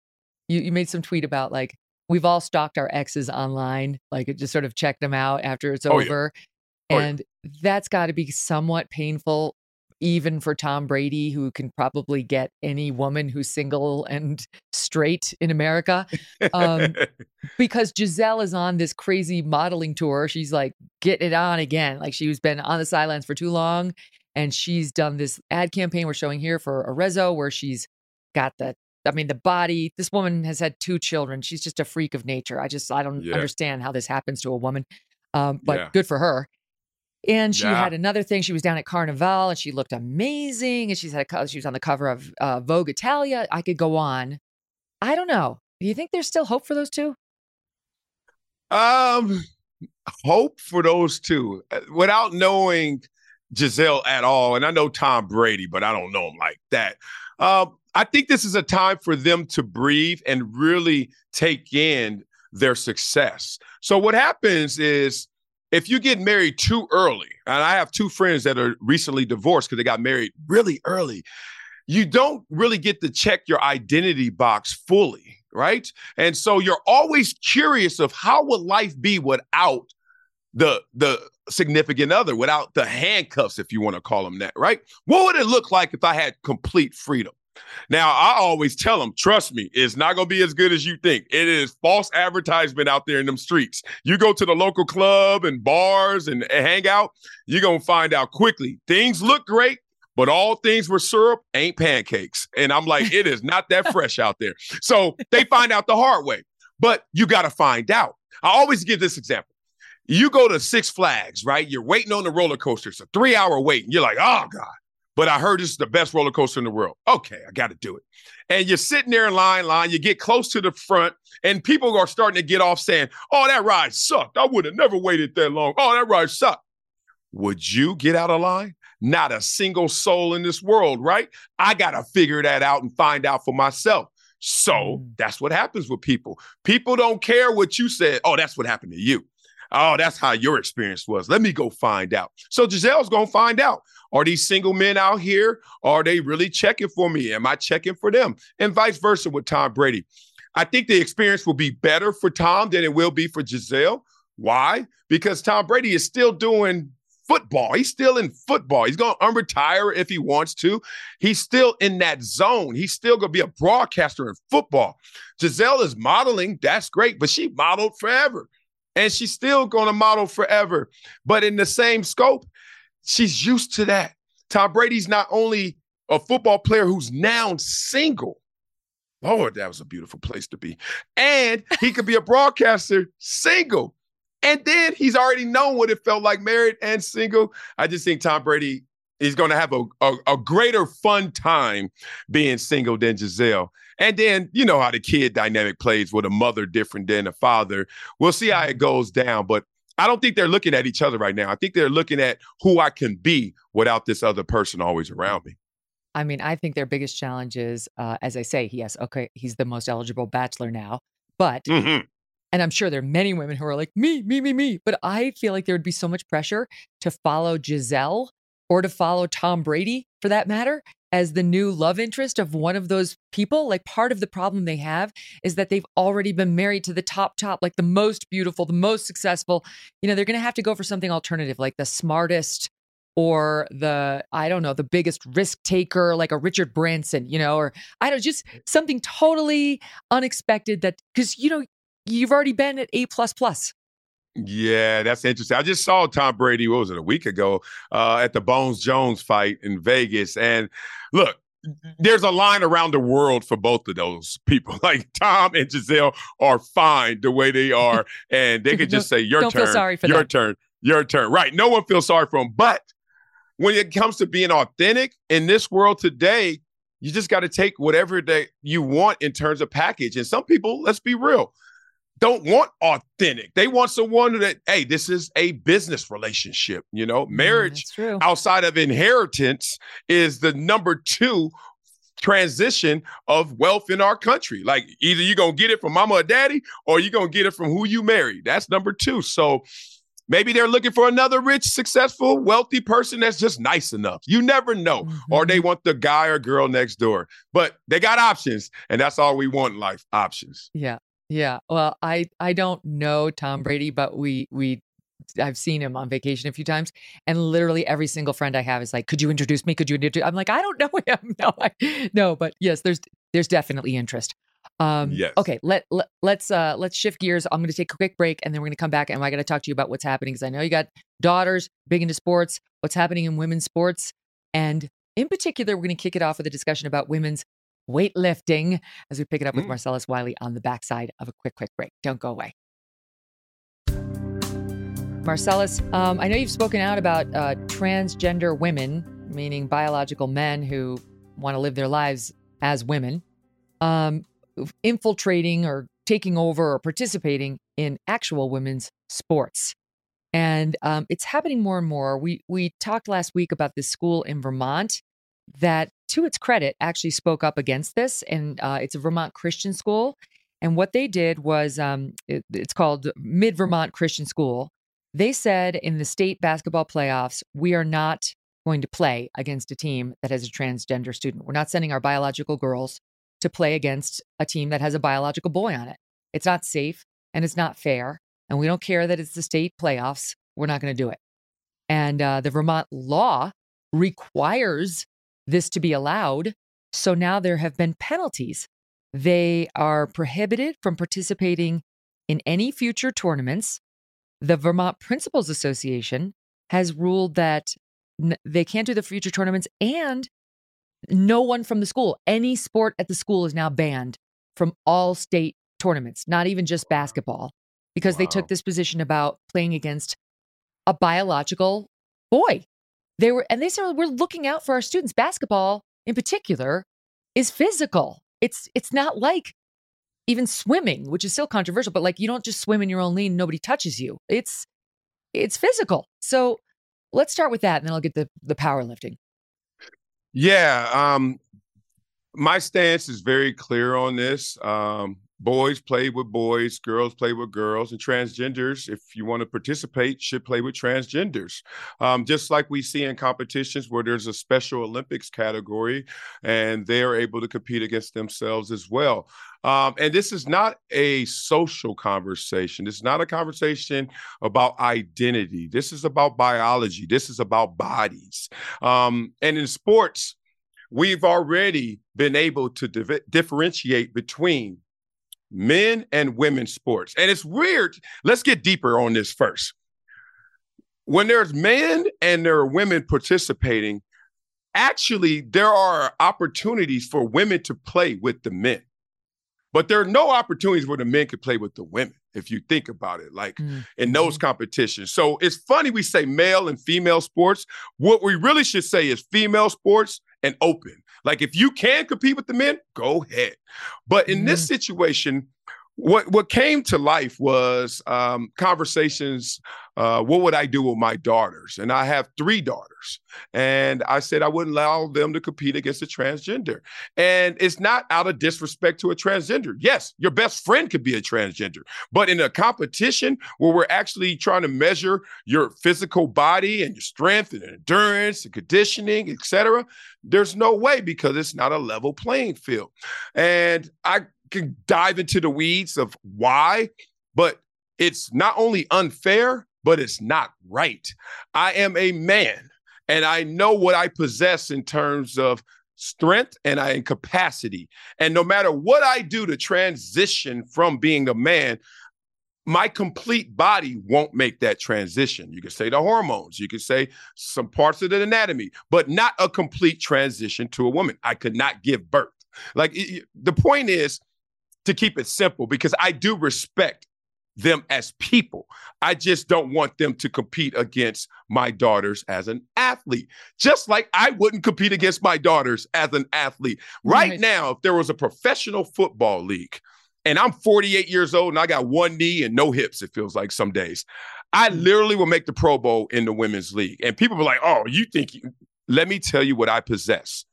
you, you made some tweet about like we've all stalked our exes online, like just sort of checked them out after it's oh, over. Yeah. Oh, and yeah. that's got to be somewhat painful, even for Tom Brady, who can probably get any woman who's single and straight in America. Um, because Gisele is on this crazy modeling tour. She's like getting it on again. Like she's been on the sidelines for too long. And she's done this ad campaign we're showing here for Arezzo, where she's got the I mean, the body. This woman has had two children. She's just a freak of nature. I just I don't Yeah. understand how this happens to a woman. Um, but Yeah. good for her. And she Yeah. had another thing. She was down at Carnival and she looked amazing. And she's had a she was on the cover of uh, Vogue Italia. I could go on. I don't know. Do you think there's still hope for those two? Um, hope for those two Uh, without knowing Gisele at all. And I know Tom Brady, but I don't know him like that. Um, I think this is a time for them to breathe and really take in their success. So what happens is if you get married too early, and I have two friends that are recently divorced because they got married really early, you don't really get to check your identity box fully, right? And so you're always curious of how would life be without the the significant other, without the handcuffs, if you want to call them that, right? What would it look like if I had complete freedom? Now, I always tell them, trust me, it's not going to be as good as you think. It is false advertisement out there in them streets. You go to the local club and bars and, hang out, you're going to find out quickly. Things look great, but all things with syrup ain't pancakes. And I'm like, it is not that fresh out there. So they find out the hard way, but you got to find out. I always give this example. You go to Six Flags, right? You're waiting on the roller coaster. It's a three hour wait. And you're like, oh God. But I heard this is the best roller coaster in the world. Okay, I got to do it. And you're sitting there in line, line, you get close to the front, and people are starting to get off saying, Oh, that ride sucked. I would have never waited that long. Oh, that ride sucked. Would you get out of line? Not a single soul in this world, right? I got to figure that out and find out for myself. So Mm. that's what happens with people. People don't care what you said. Oh, that's what happened to you. Oh, that's how your experience was. Let me go find out. So Gisele's going to find out. Are these single men out here? Are they really checking for me? Am I checking for them? And vice versa with Tom Brady. I think the experience will be better for Tom than it will be for Gisele. Why? Because Tom Brady is still doing football. He's still in football. He's going to unretire if he wants to. He's still in that zone. He's still going to be a broadcaster in football. Gisele is modeling. That's great, but she modeled forever. And she's still going to model forever. But in the same scope, she's used to that. Tom Brady's not only a football player who's now single. Lord, that was a beautiful place to be. And he could be a broadcaster single. And then he's already known what it felt like married and single. I just think Tom Brady is going to have a, a, a greater fun time being single than Gisele. And then you know how the kid dynamic plays with a mother different than a father. We'll see how it goes down. But I don't think they're looking at each other right now. I think they're looking at who I can be without this other person always around me. I mean, I think their biggest challenge is, uh, as I say, yes, okay, he's the most eligible bachelor now, but Mhm. And I'm sure there are many women who are like, me, me, me, me. But I feel like there would be so much pressure to follow Gisele or to follow Tom Brady, for that matter, as the new love interest of one of those people. Like part of the problem they have is that they've already been married to the top, top, like the most beautiful, the most successful. You know, they're going to have to go for something alternative, like the smartest or the I don't know the biggest risk taker like a Richard Branson, you know, or I don't know, just something totally unexpected that because you know you've already been at A plus plus. Yeah, that's interesting. I just saw Tom Brady, what was it, a week ago, uh, at the Bones Jones fight in Vegas. And look, there's a line around the world for both of those people. Like Tom and Gisele are fine the way they are, and they could just say, Your Don't turn, feel sorry for your them. turn, your turn. Right. No one feels sorry for them. But when it comes to being authentic in this world today, you just got to take whatever that you want in terms of package. And some people, let's be real, don't want authentic. They want someone that, hey, this is a business relationship. You know, mm, marriage That's true. outside of inheritance is the number two transition of wealth in our country. Like either you're gonna get it from mama or daddy, or you're gonna get it from who you marry. That's number two. So maybe they're looking for another rich, successful, wealthy person that's just nice enough. You never know. Or they mm-hmm. want the guy or girl next door. But they got options, and that's all we want in life. Options. Yeah. Yeah. Well, I I don't know Tom Brady, but we we I've seen him on vacation a few times, and literally every single friend I have is like, "Could you introduce me? Could you introduce?" I'm like, "I don't know him. No, I, no." But yes, there's there's definitely interest. Um, Yes. Okay. Let, let let's uh let's shift gears. I'm going to take a quick break, and then we're going to come back, and I got to talk to you about what's happening because I know you got daughters big into sports. What's happening in women's sports, and in particular, we're going to kick it off with a discussion about women's weightlifting as we pick it up with Mm. Marcellus Wiley on the backside of a quick, quick break. Don't go away. Marcellus, um, I know you've spoken out about uh, transgender women, meaning biological men who want to live their lives as women, um, infiltrating or taking over or participating in actual women's sports. And um, it's happening more and more. We we talked last week about this school in Vermont that, to its credit, actually spoke up against this, and uh, it's a Vermont Christian school. And what they did was, um, it- it's called Mid Vermont Christian School. They said in the state basketball playoffs, we are not going to play against a team that has a transgender student. We're not sending our biological girls to play against a team that has a biological boy on it. It's not safe and it's not fair. And we don't care that it's the state playoffs. We're not going to do it. And uh, the Vermont law requires this to be allowed. So now there have been penalties. They are prohibited from participating in any future tournaments. The Vermont Principals Association has ruled that n- they can't do the future tournaments and no one from the school, any sport at the school is now banned from all state tournaments, not even just basketball, because they took this position about playing against a biological boy. They were, and they said, we're looking out for our students. Basketball, in particular, is physical. It's it's not like even swimming, which is still controversial, but like you don't just swim in your own lane, nobody touches you. It's it's physical. So let's start with that, and then I'll get the the powerlifting. Yeah, um, my stance is very clear on this. Um, boys play with boys, girls play with girls, and transgenders, if you want to participate, should play with transgenders. Um, just like we see in competitions where there's a Special Olympics category and they are able to compete against themselves as well. Um, and this is not a social conversation. This is not a conversation about identity. This is about biology. This is about bodies. Um, and in sports, we've already been able to differentiate between men and women's sports. And it's weird. Let's get deeper on this first. When there's men and there are women participating, actually, there are opportunities for women to play with the men. But there are no opportunities where the men could play with the women, if you think about it, like Mm. in those competitions. So it's funny we say male and female sports. What we really should say is female sports and open. Like if you can compete with the men, go ahead. But in this mm-hmm. situation, what what came to life was um, conversations. Uh, what would I do with my daughters? And I have three daughters, and I said I wouldn't allow them to compete against a transgender. And it's not out of disrespect to a transgender. Yes, your best friend could be a transgender, but in a competition where we're actually trying to measure your physical body and your strength and endurance and conditioning, etc., there's no way because it's not a level playing field. And I can dive into the weeds of why, but it's not only unfair, but it's not right. I am a man and I know what I possess in terms of strength and I in capacity. And no matter what I do to transition from being a man, my complete body won't make that transition. You could say the hormones, you could say some parts of the anatomy, but not a complete transition to a woman. I could not give birth. Like it- the point is to keep it simple because I do respect them as people. I just don't want them to compete against my daughters as an athlete. Just like I wouldn't compete against my daughters as an athlete. Right, Right. now, if there was a professional football league and I'm 48 years old and I got one knee and no hips, it feels like some days. I hmm. literally will make the Pro Bowl in the women's league. And people were like, oh, you think you let me tell you what I possess.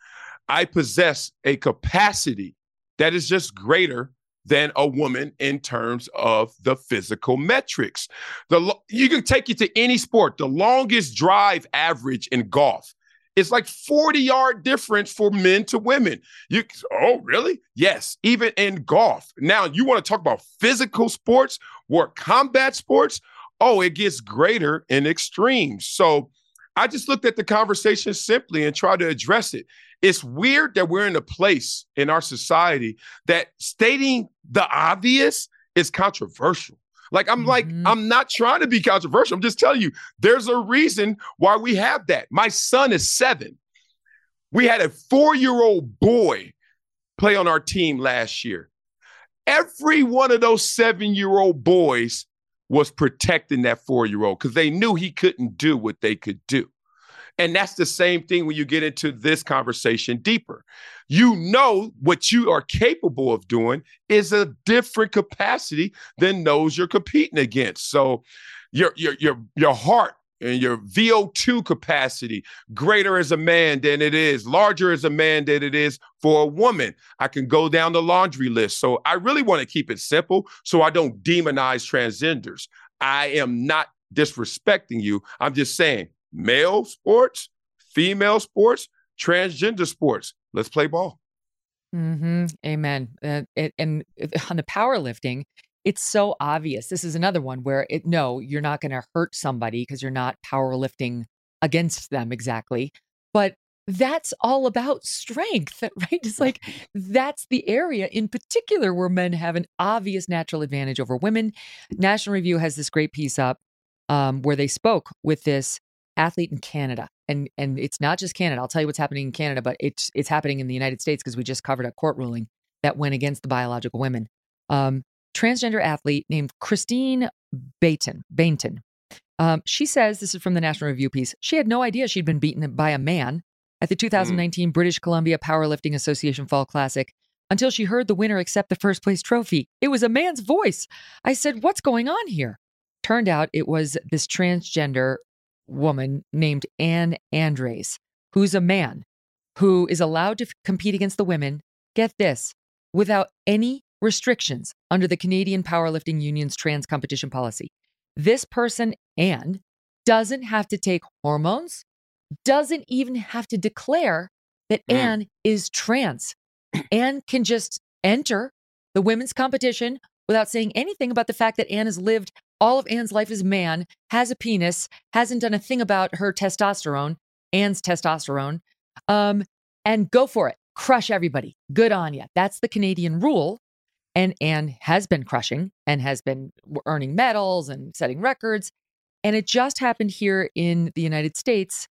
I possess a capacity that is just greater than a woman in terms of the physical metrics. The you can take it to any sport. The longest drive average in golf is like 40 yard difference for men to women. You oh really? Yes, even in golf. Now you want to talk about physical sports or combat sports? Oh, it gets greater in extremes. So I just looked at the conversation simply and tried to address it. It's weird that we're in a place in our society that stating the obvious is controversial. Like I'm like Mhm. I'm not trying to be controversial. I'm just telling you there's a reason why we have that. My son is 7. We had a 4-year-old boy play on our team last year. Every one of those seven year old boys was protecting that four year old because they knew he couldn't do what they could do. And that's the same thing when you get into this conversation deeper. You know what you are capable of doing is a different capacity than those you're competing against. So your your your your heart and your VO2 capacity greater as a man than it is, larger as a man than it is for a woman. I can go down the laundry list. So I really want to keep it simple so I don't demonize transgenders. I am not disrespecting you. I'm just saying male sports, female sports, transgender sports. Let's play ball. Mm-hmm. Amen. Uh, it, and on the powerlifting, it's so obvious. This is another one where it no, you're not going to hurt somebody because you're not powerlifting against them exactly. But that's all about strength, right? It's like that's the area in particular where men have an obvious natural advantage over women. National Review has this great piece up um, where they spoke with this athlete in Canada. And and it's not just Canada. I'll tell you what's happening in Canada, but it's it's happening in the United States because we just covered a court ruling that went against the biological women. Um, transgender athlete named Christine Bainton. Bainton. Um, she says this is from the National Review piece. She had no idea she'd been beaten by a man at the 2019 mm. British Columbia Powerlifting Association Fall Classic until she heard the winner accept the first place trophy. It was a man's voice. I said, "What's going on here?" Turned out it was this transgender woman named Anne Andres, who's a man who is allowed to f- compete against the women. Get this, without any restrictions under the Canadian Powerlifting Union's trans competition policy. This person, and doesn't have to take hormones, doesn't even have to declare that mm. Anne is trans. Anne can just enter the women's competition without saying anything about the fact that Anne has lived all of Anne's life as man, has a penis, hasn't done a thing about her testosterone, Anne's testosterone, um, and go for it. Crush everybody. Good on you. That's the Canadian rule. And Anne has been crushing and has been earning medals and setting records. And it just happened here in the United States,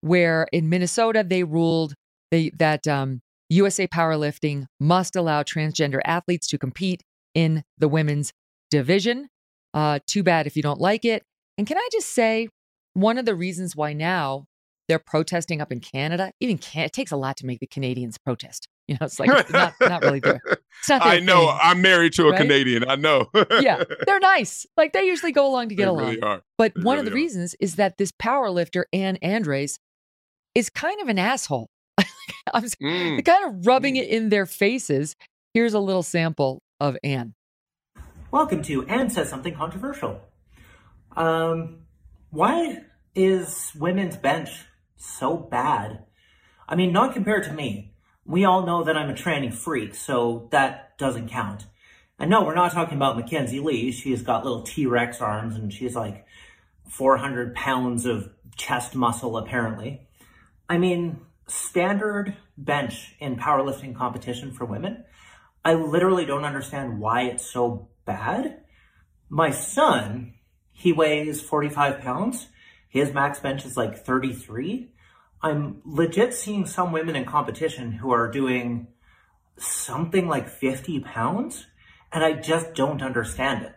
where in Minnesota, they ruled they, that um, USA Powerlifting must allow transgender athletes to compete in the women's division. Uh, too bad if you don't like it. And can I just say, one of the reasons why now they're protesting up in Canada, even can- it takes a lot to make the Canadians protest. You know, it's like it's not, not really there. It's not I know. thing, I'm married to a right? Canadian. I know. yeah, they're nice. Like they usually go along to get they along. Really are. But they one really of the are. reasons is that this power lifter, Anne Andres, is kind of an asshole. I'm Mm. kind of rubbing it in their faces. Here's a little sample of Anne. Welcome to Anne Says Something Controversial. Um, why is women's bench so bad? I mean, not compared to me. We all know that I'm a tranny freak, so that doesn't count. And no, we're not talking about Mackenzie Lee. She's got little T-Rex arms and she's like 400 pounds of chest muscle, apparently. I mean, standard bench in powerlifting competition for women, I literally don't understand why it's so bad. My son, he weighs 45 pounds. His max bench is like 33. I'm legit seeing some women in competition who are doing something like 50 pounds, and I just don't understand it.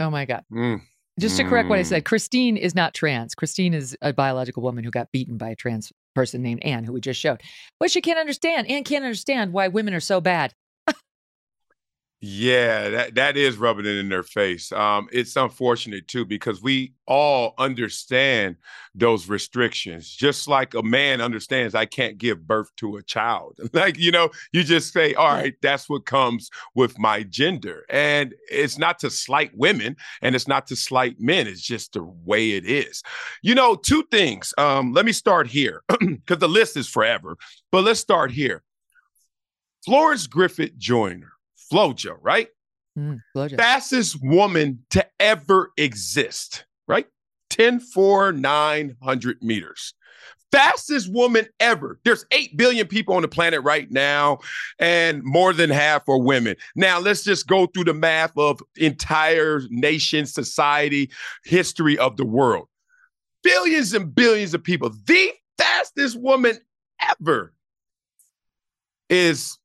Oh my God. Mm. Just to correct what I Mm. said, Christine is not trans. Christine is a biological woman who got beaten by a trans person named Anne, who we just showed. But she can't understand. Anne can't understand why women are so bad. Yeah, that, that is rubbing it in their face. Um, it's unfortunate too because we all understand those restrictions, just like a man understands I can't give birth to a child. Like, you know, you just say, all right, that's what comes with my gender. And it's not to slight women and it's not to slight men, it's just the way it is. You know, two things. Um, let me start here because the list is forever, but let's start here. Florence Griffith Joyner. Flojo, right? Mm, blowjob. Fastest woman to ever exist, right? 10, 4, 900 meters. Fastest woman ever. There's 8 billion people on the planet right now, and more than half are women. Now, let's just go through the math of entire nation, society, history of the world. Billions and billions of people. The fastest woman ever is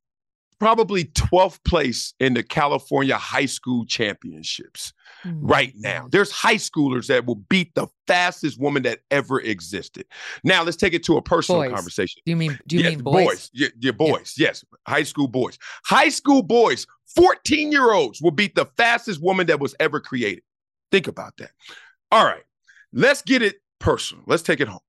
probably 12th place in the California high school championships mm. right now. There's high schoolers that will beat the fastest woman that ever existed. Now let's take it to a personal boys. conversation. Do you mean do you yes, mean boys? Boys. Yeah, yeah boys. Yeah. Yes. High school boys. High school boys, 14 year olds will beat the fastest woman that was ever created. Think about that. All right. Let's get it personal. Let's take it home.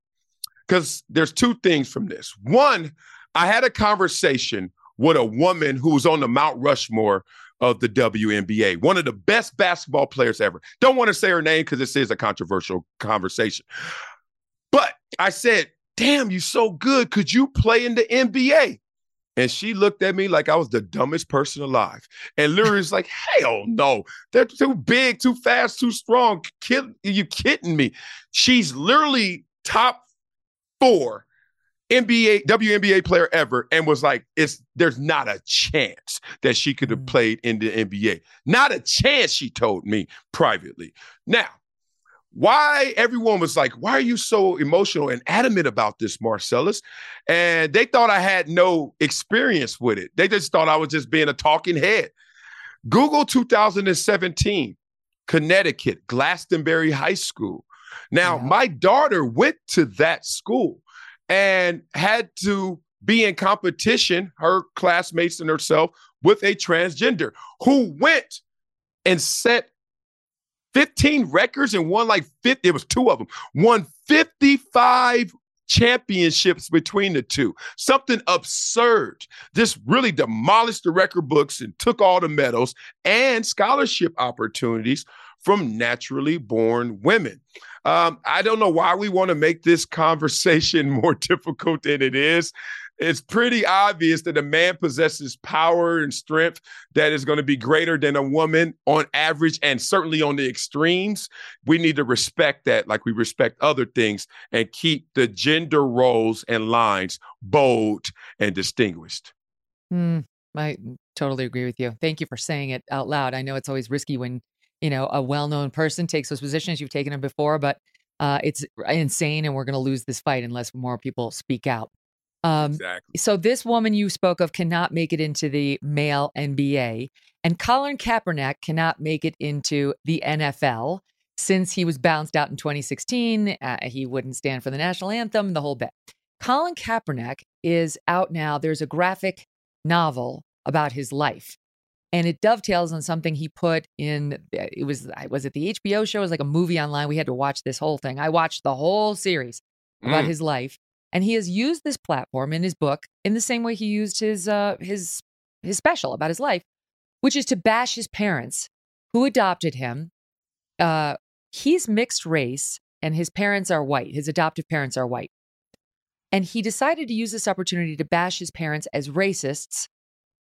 Because there's two things from this. One, I had a conversation with a woman who was on the Mount Rushmore of the WNBA, one of the best basketball players ever. Don't want to say her name because this is a controversial conversation. But I said, Damn, you so good. Could you play in the NBA? And she looked at me like I was the dumbest person alive. And was like, hell no. They're too big, too fast, too strong. Kid, you kidding me? She's literally top four NBA WNBA player ever and was like, it's there's not a chance that she could have mm. played in the NBA. Not a chance, she told me privately. Now, why everyone was like, why are you so emotional and adamant about this, Marcellus? And they thought I had no experience with it. They just thought I was just being a talking head. Google 2017, Connecticut, Glastonbury High School. Now, yeah. my daughter went to that school and had to be in competition, her classmates and herself, with a transgender who went and set 15 records and won like 50, it was two of them, won 55 championships between the two. Something absurd. Just really demolished the record books and took all the medals and scholarship opportunities from naturally born women. Um, I don't know why we want to make this conversation more difficult than it is. It's pretty obvious that a man possesses power and strength that is going to be greater than a woman on average and certainly on the extremes. We need to respect that like we respect other things and keep the gender roles and lines bold and distinguished. Mm, I totally agree with you. Thank you for saying it out loud. I know it's always risky when you know, a well-known person takes those positions. You've taken them before, but uh, it's insane, and we're going to lose this fight unless more people speak out. Um, exactly. So this woman you spoke of cannot make it into the male NBA, and Colin Kaepernick cannot make it into the NFL since he was bounced out in 2016. Uh, he wouldn't stand for the national anthem, the whole bit. Colin Kaepernick is out now. There's a graphic novel about his life and it dovetails on something he put in eh, it was was it the HBO show? It was like a movie online. We had to watch this whole thing. I watched the whole series about mm. his life and he has used this platform in his book in the same way he used his uh his his special about his life which is to bash his parents who adopted him uh he's mixed race and his parents are white. His adoptive parents are white. And he decided to use this opportunity to bash his parents as racists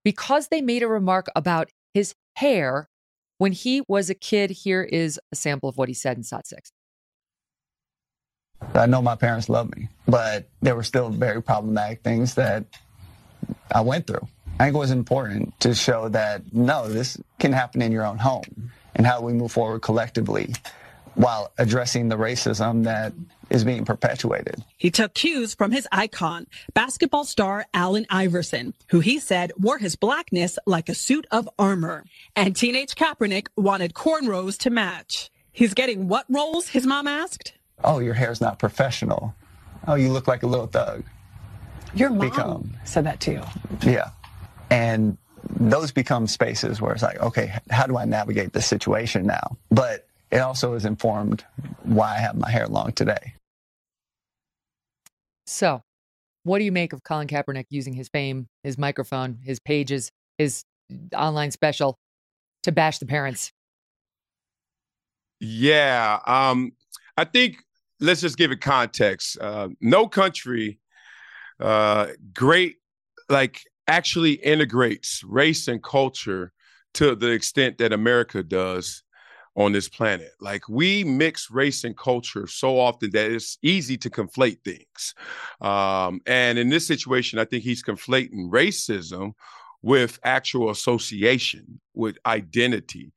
because they made a remark about his hair when he was a kid. Here is a sample of what he said in SOT 6. I know my parents love me, but there were still very problematic things that I went through. I think it was important to show that no, this can happen in your own home and how we move forward collectively while addressing the racism that is being perpetuated. He took cues from his icon, basketball star Allen Iverson, who he said wore his blackness like a suit of armor. And teenage Kaepernick wanted cornrows to match. He's getting what roles, his mom asked? Oh, your hair's not professional. Oh, you look like a little thug. Your mom become, said that too. Yeah. And those become spaces where it's like, okay, how do I navigate this situation now? But it also has informed why I have my hair long today. So, what do you make of Colin Kaepernick using his fame, his microphone, his pages, his online special to bash the parents? Yeah, um, I think let's just give it context. Uh, no country, uh, great, like actually integrates race and culture to the extent that America does on this planet. Like we mix race and culture so often that it's easy to conflate things. Um, and in this situation, I think he's conflating racism with actual association, with identity.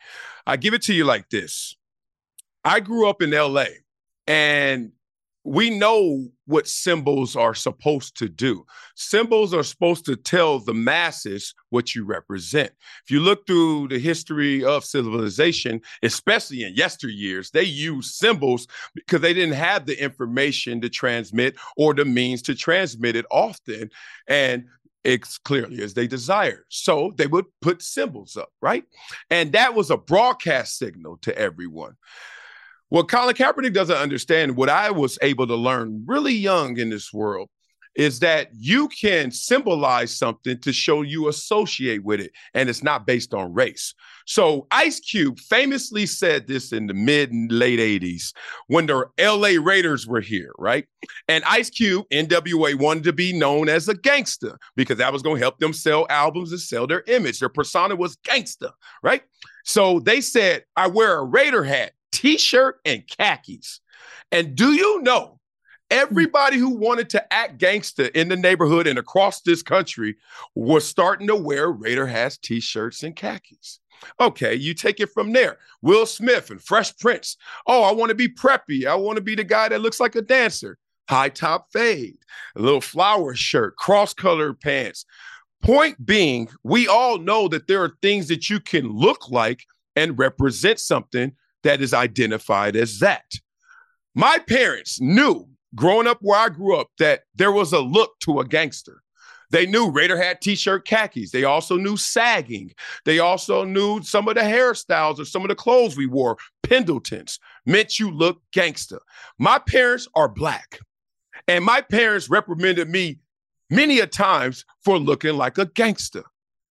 I give it to you like this I grew up in LA, and we know what symbols are supposed to do. Symbols are supposed to tell the masses what you represent. If you look through the history of civilization, especially in yesteryears, they used symbols because they didn't have the information to transmit or the means to transmit it often. And as clearly as they desired. So they would put symbols up, right? And that was a broadcast signal to everyone. What Colin Kaepernick doesn't understand, what I was able to learn really young in this world, is that you can symbolize something to show you associate with it, and it's not based on race. So Ice Cube famously said this in the mid and late 80s when the LA Raiders were here, right? And Ice Cube, NWA, wanted to be known as a gangster because that was going to help them sell albums and sell their image. Their persona was gangster, right? So they said, I wear a Raider hat t-shirt and khakis. And do you know everybody who wanted to act gangster in the neighborhood and across this country was starting to wear Raider hats, t-shirts, and khakis. Okay, you take it from there. Will Smith and Fresh Prince. Oh, I want to be preppy. I want to be the guy that looks like a dancer. High top fade, a little flower shirt, cross colored pants. Point being, we all know that there are things that you can look like and represent something that is identified as that. My parents knew growing up where I grew up that there was a look to a gangster. They knew Raider had t-shirt khakis. They also knew sagging. They also knew some of the hairstyles or some of the clothes we wore, Pendletons, meant you look gangster. My parents are black. And my parents reprimanded me many a times for looking like a gangster.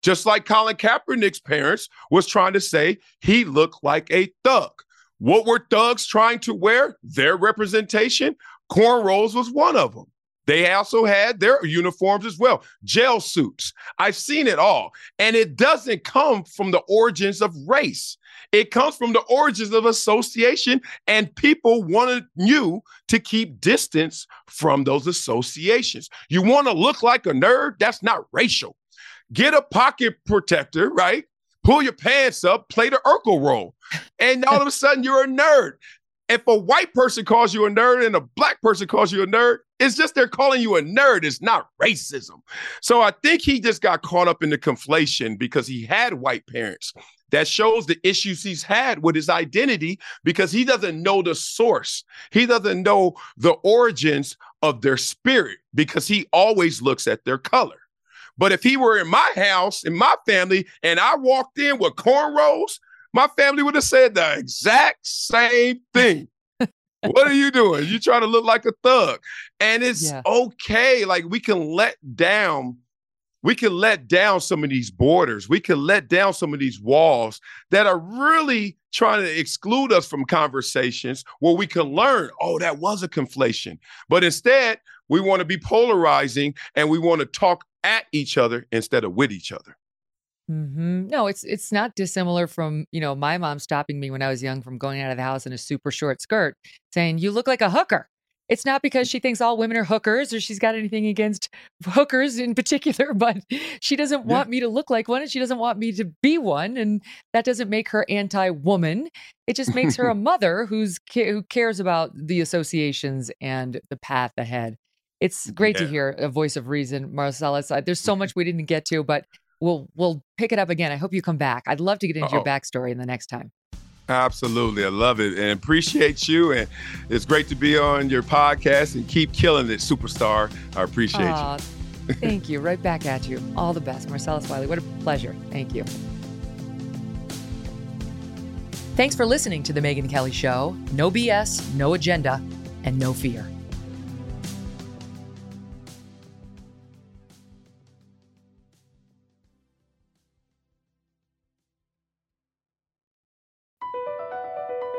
Just like Colin Kaepernick's parents was trying to say he looked like a thug. What were thugs trying to wear? Their representation. Cornrows was one of them. They also had their uniforms as well, jail suits. I've seen it all. And it doesn't come from the origins of race. It comes from the origins of association, and people wanted you to keep distance from those associations. You want to look like a nerd? That's not racial. Get a pocket protector, right? Pull your pants up, play the Urkel role. And all of a sudden you're a nerd. If a white person calls you a nerd and a black person calls you a nerd, it's just they're calling you a nerd. It's not racism. So I think he just got caught up in the conflation because he had white parents. That shows the issues he's had with his identity because he doesn't know the source. He doesn't know the origins of their spirit because he always looks at their color. But if he were in my house, in my family, and I walked in with cornrows, my family would have said the exact same thing. what are you doing? You trying to look like a thug. And it's yeah. okay. Like we can let down, we can let down some of these borders. We can let down some of these walls that are really trying to exclude us from conversations where we can learn, oh, that was a conflation. But instead, we want to be polarizing and we want to talk at each other instead of with each other. Mm-hmm. No, it's it's not dissimilar from you know my mom stopping me when I was young from going out of the house in a super short skirt, saying you look like a hooker. It's not because she thinks all women are hookers or she's got anything against hookers in particular, but she doesn't want yeah. me to look like one and she doesn't want me to be one, and that doesn't make her anti-woman. It just makes her a mother who's who cares about the associations and the path ahead. It's great yeah. to hear a voice of reason, Marcellus. There's so much we didn't get to, but we'll we'll pick it up again. I hope you come back. I'd love to get into Uh-oh. your backstory in the next time. Absolutely. I love it and appreciate you. And it's great to be on your podcast and keep killing it, superstar. I appreciate Aww, you. thank you. Right back at you. All the best. Marcellus Wiley, what a pleasure. Thank you. Thanks for listening to The Megyn Kelly Show. No BS, no agenda, and no fear.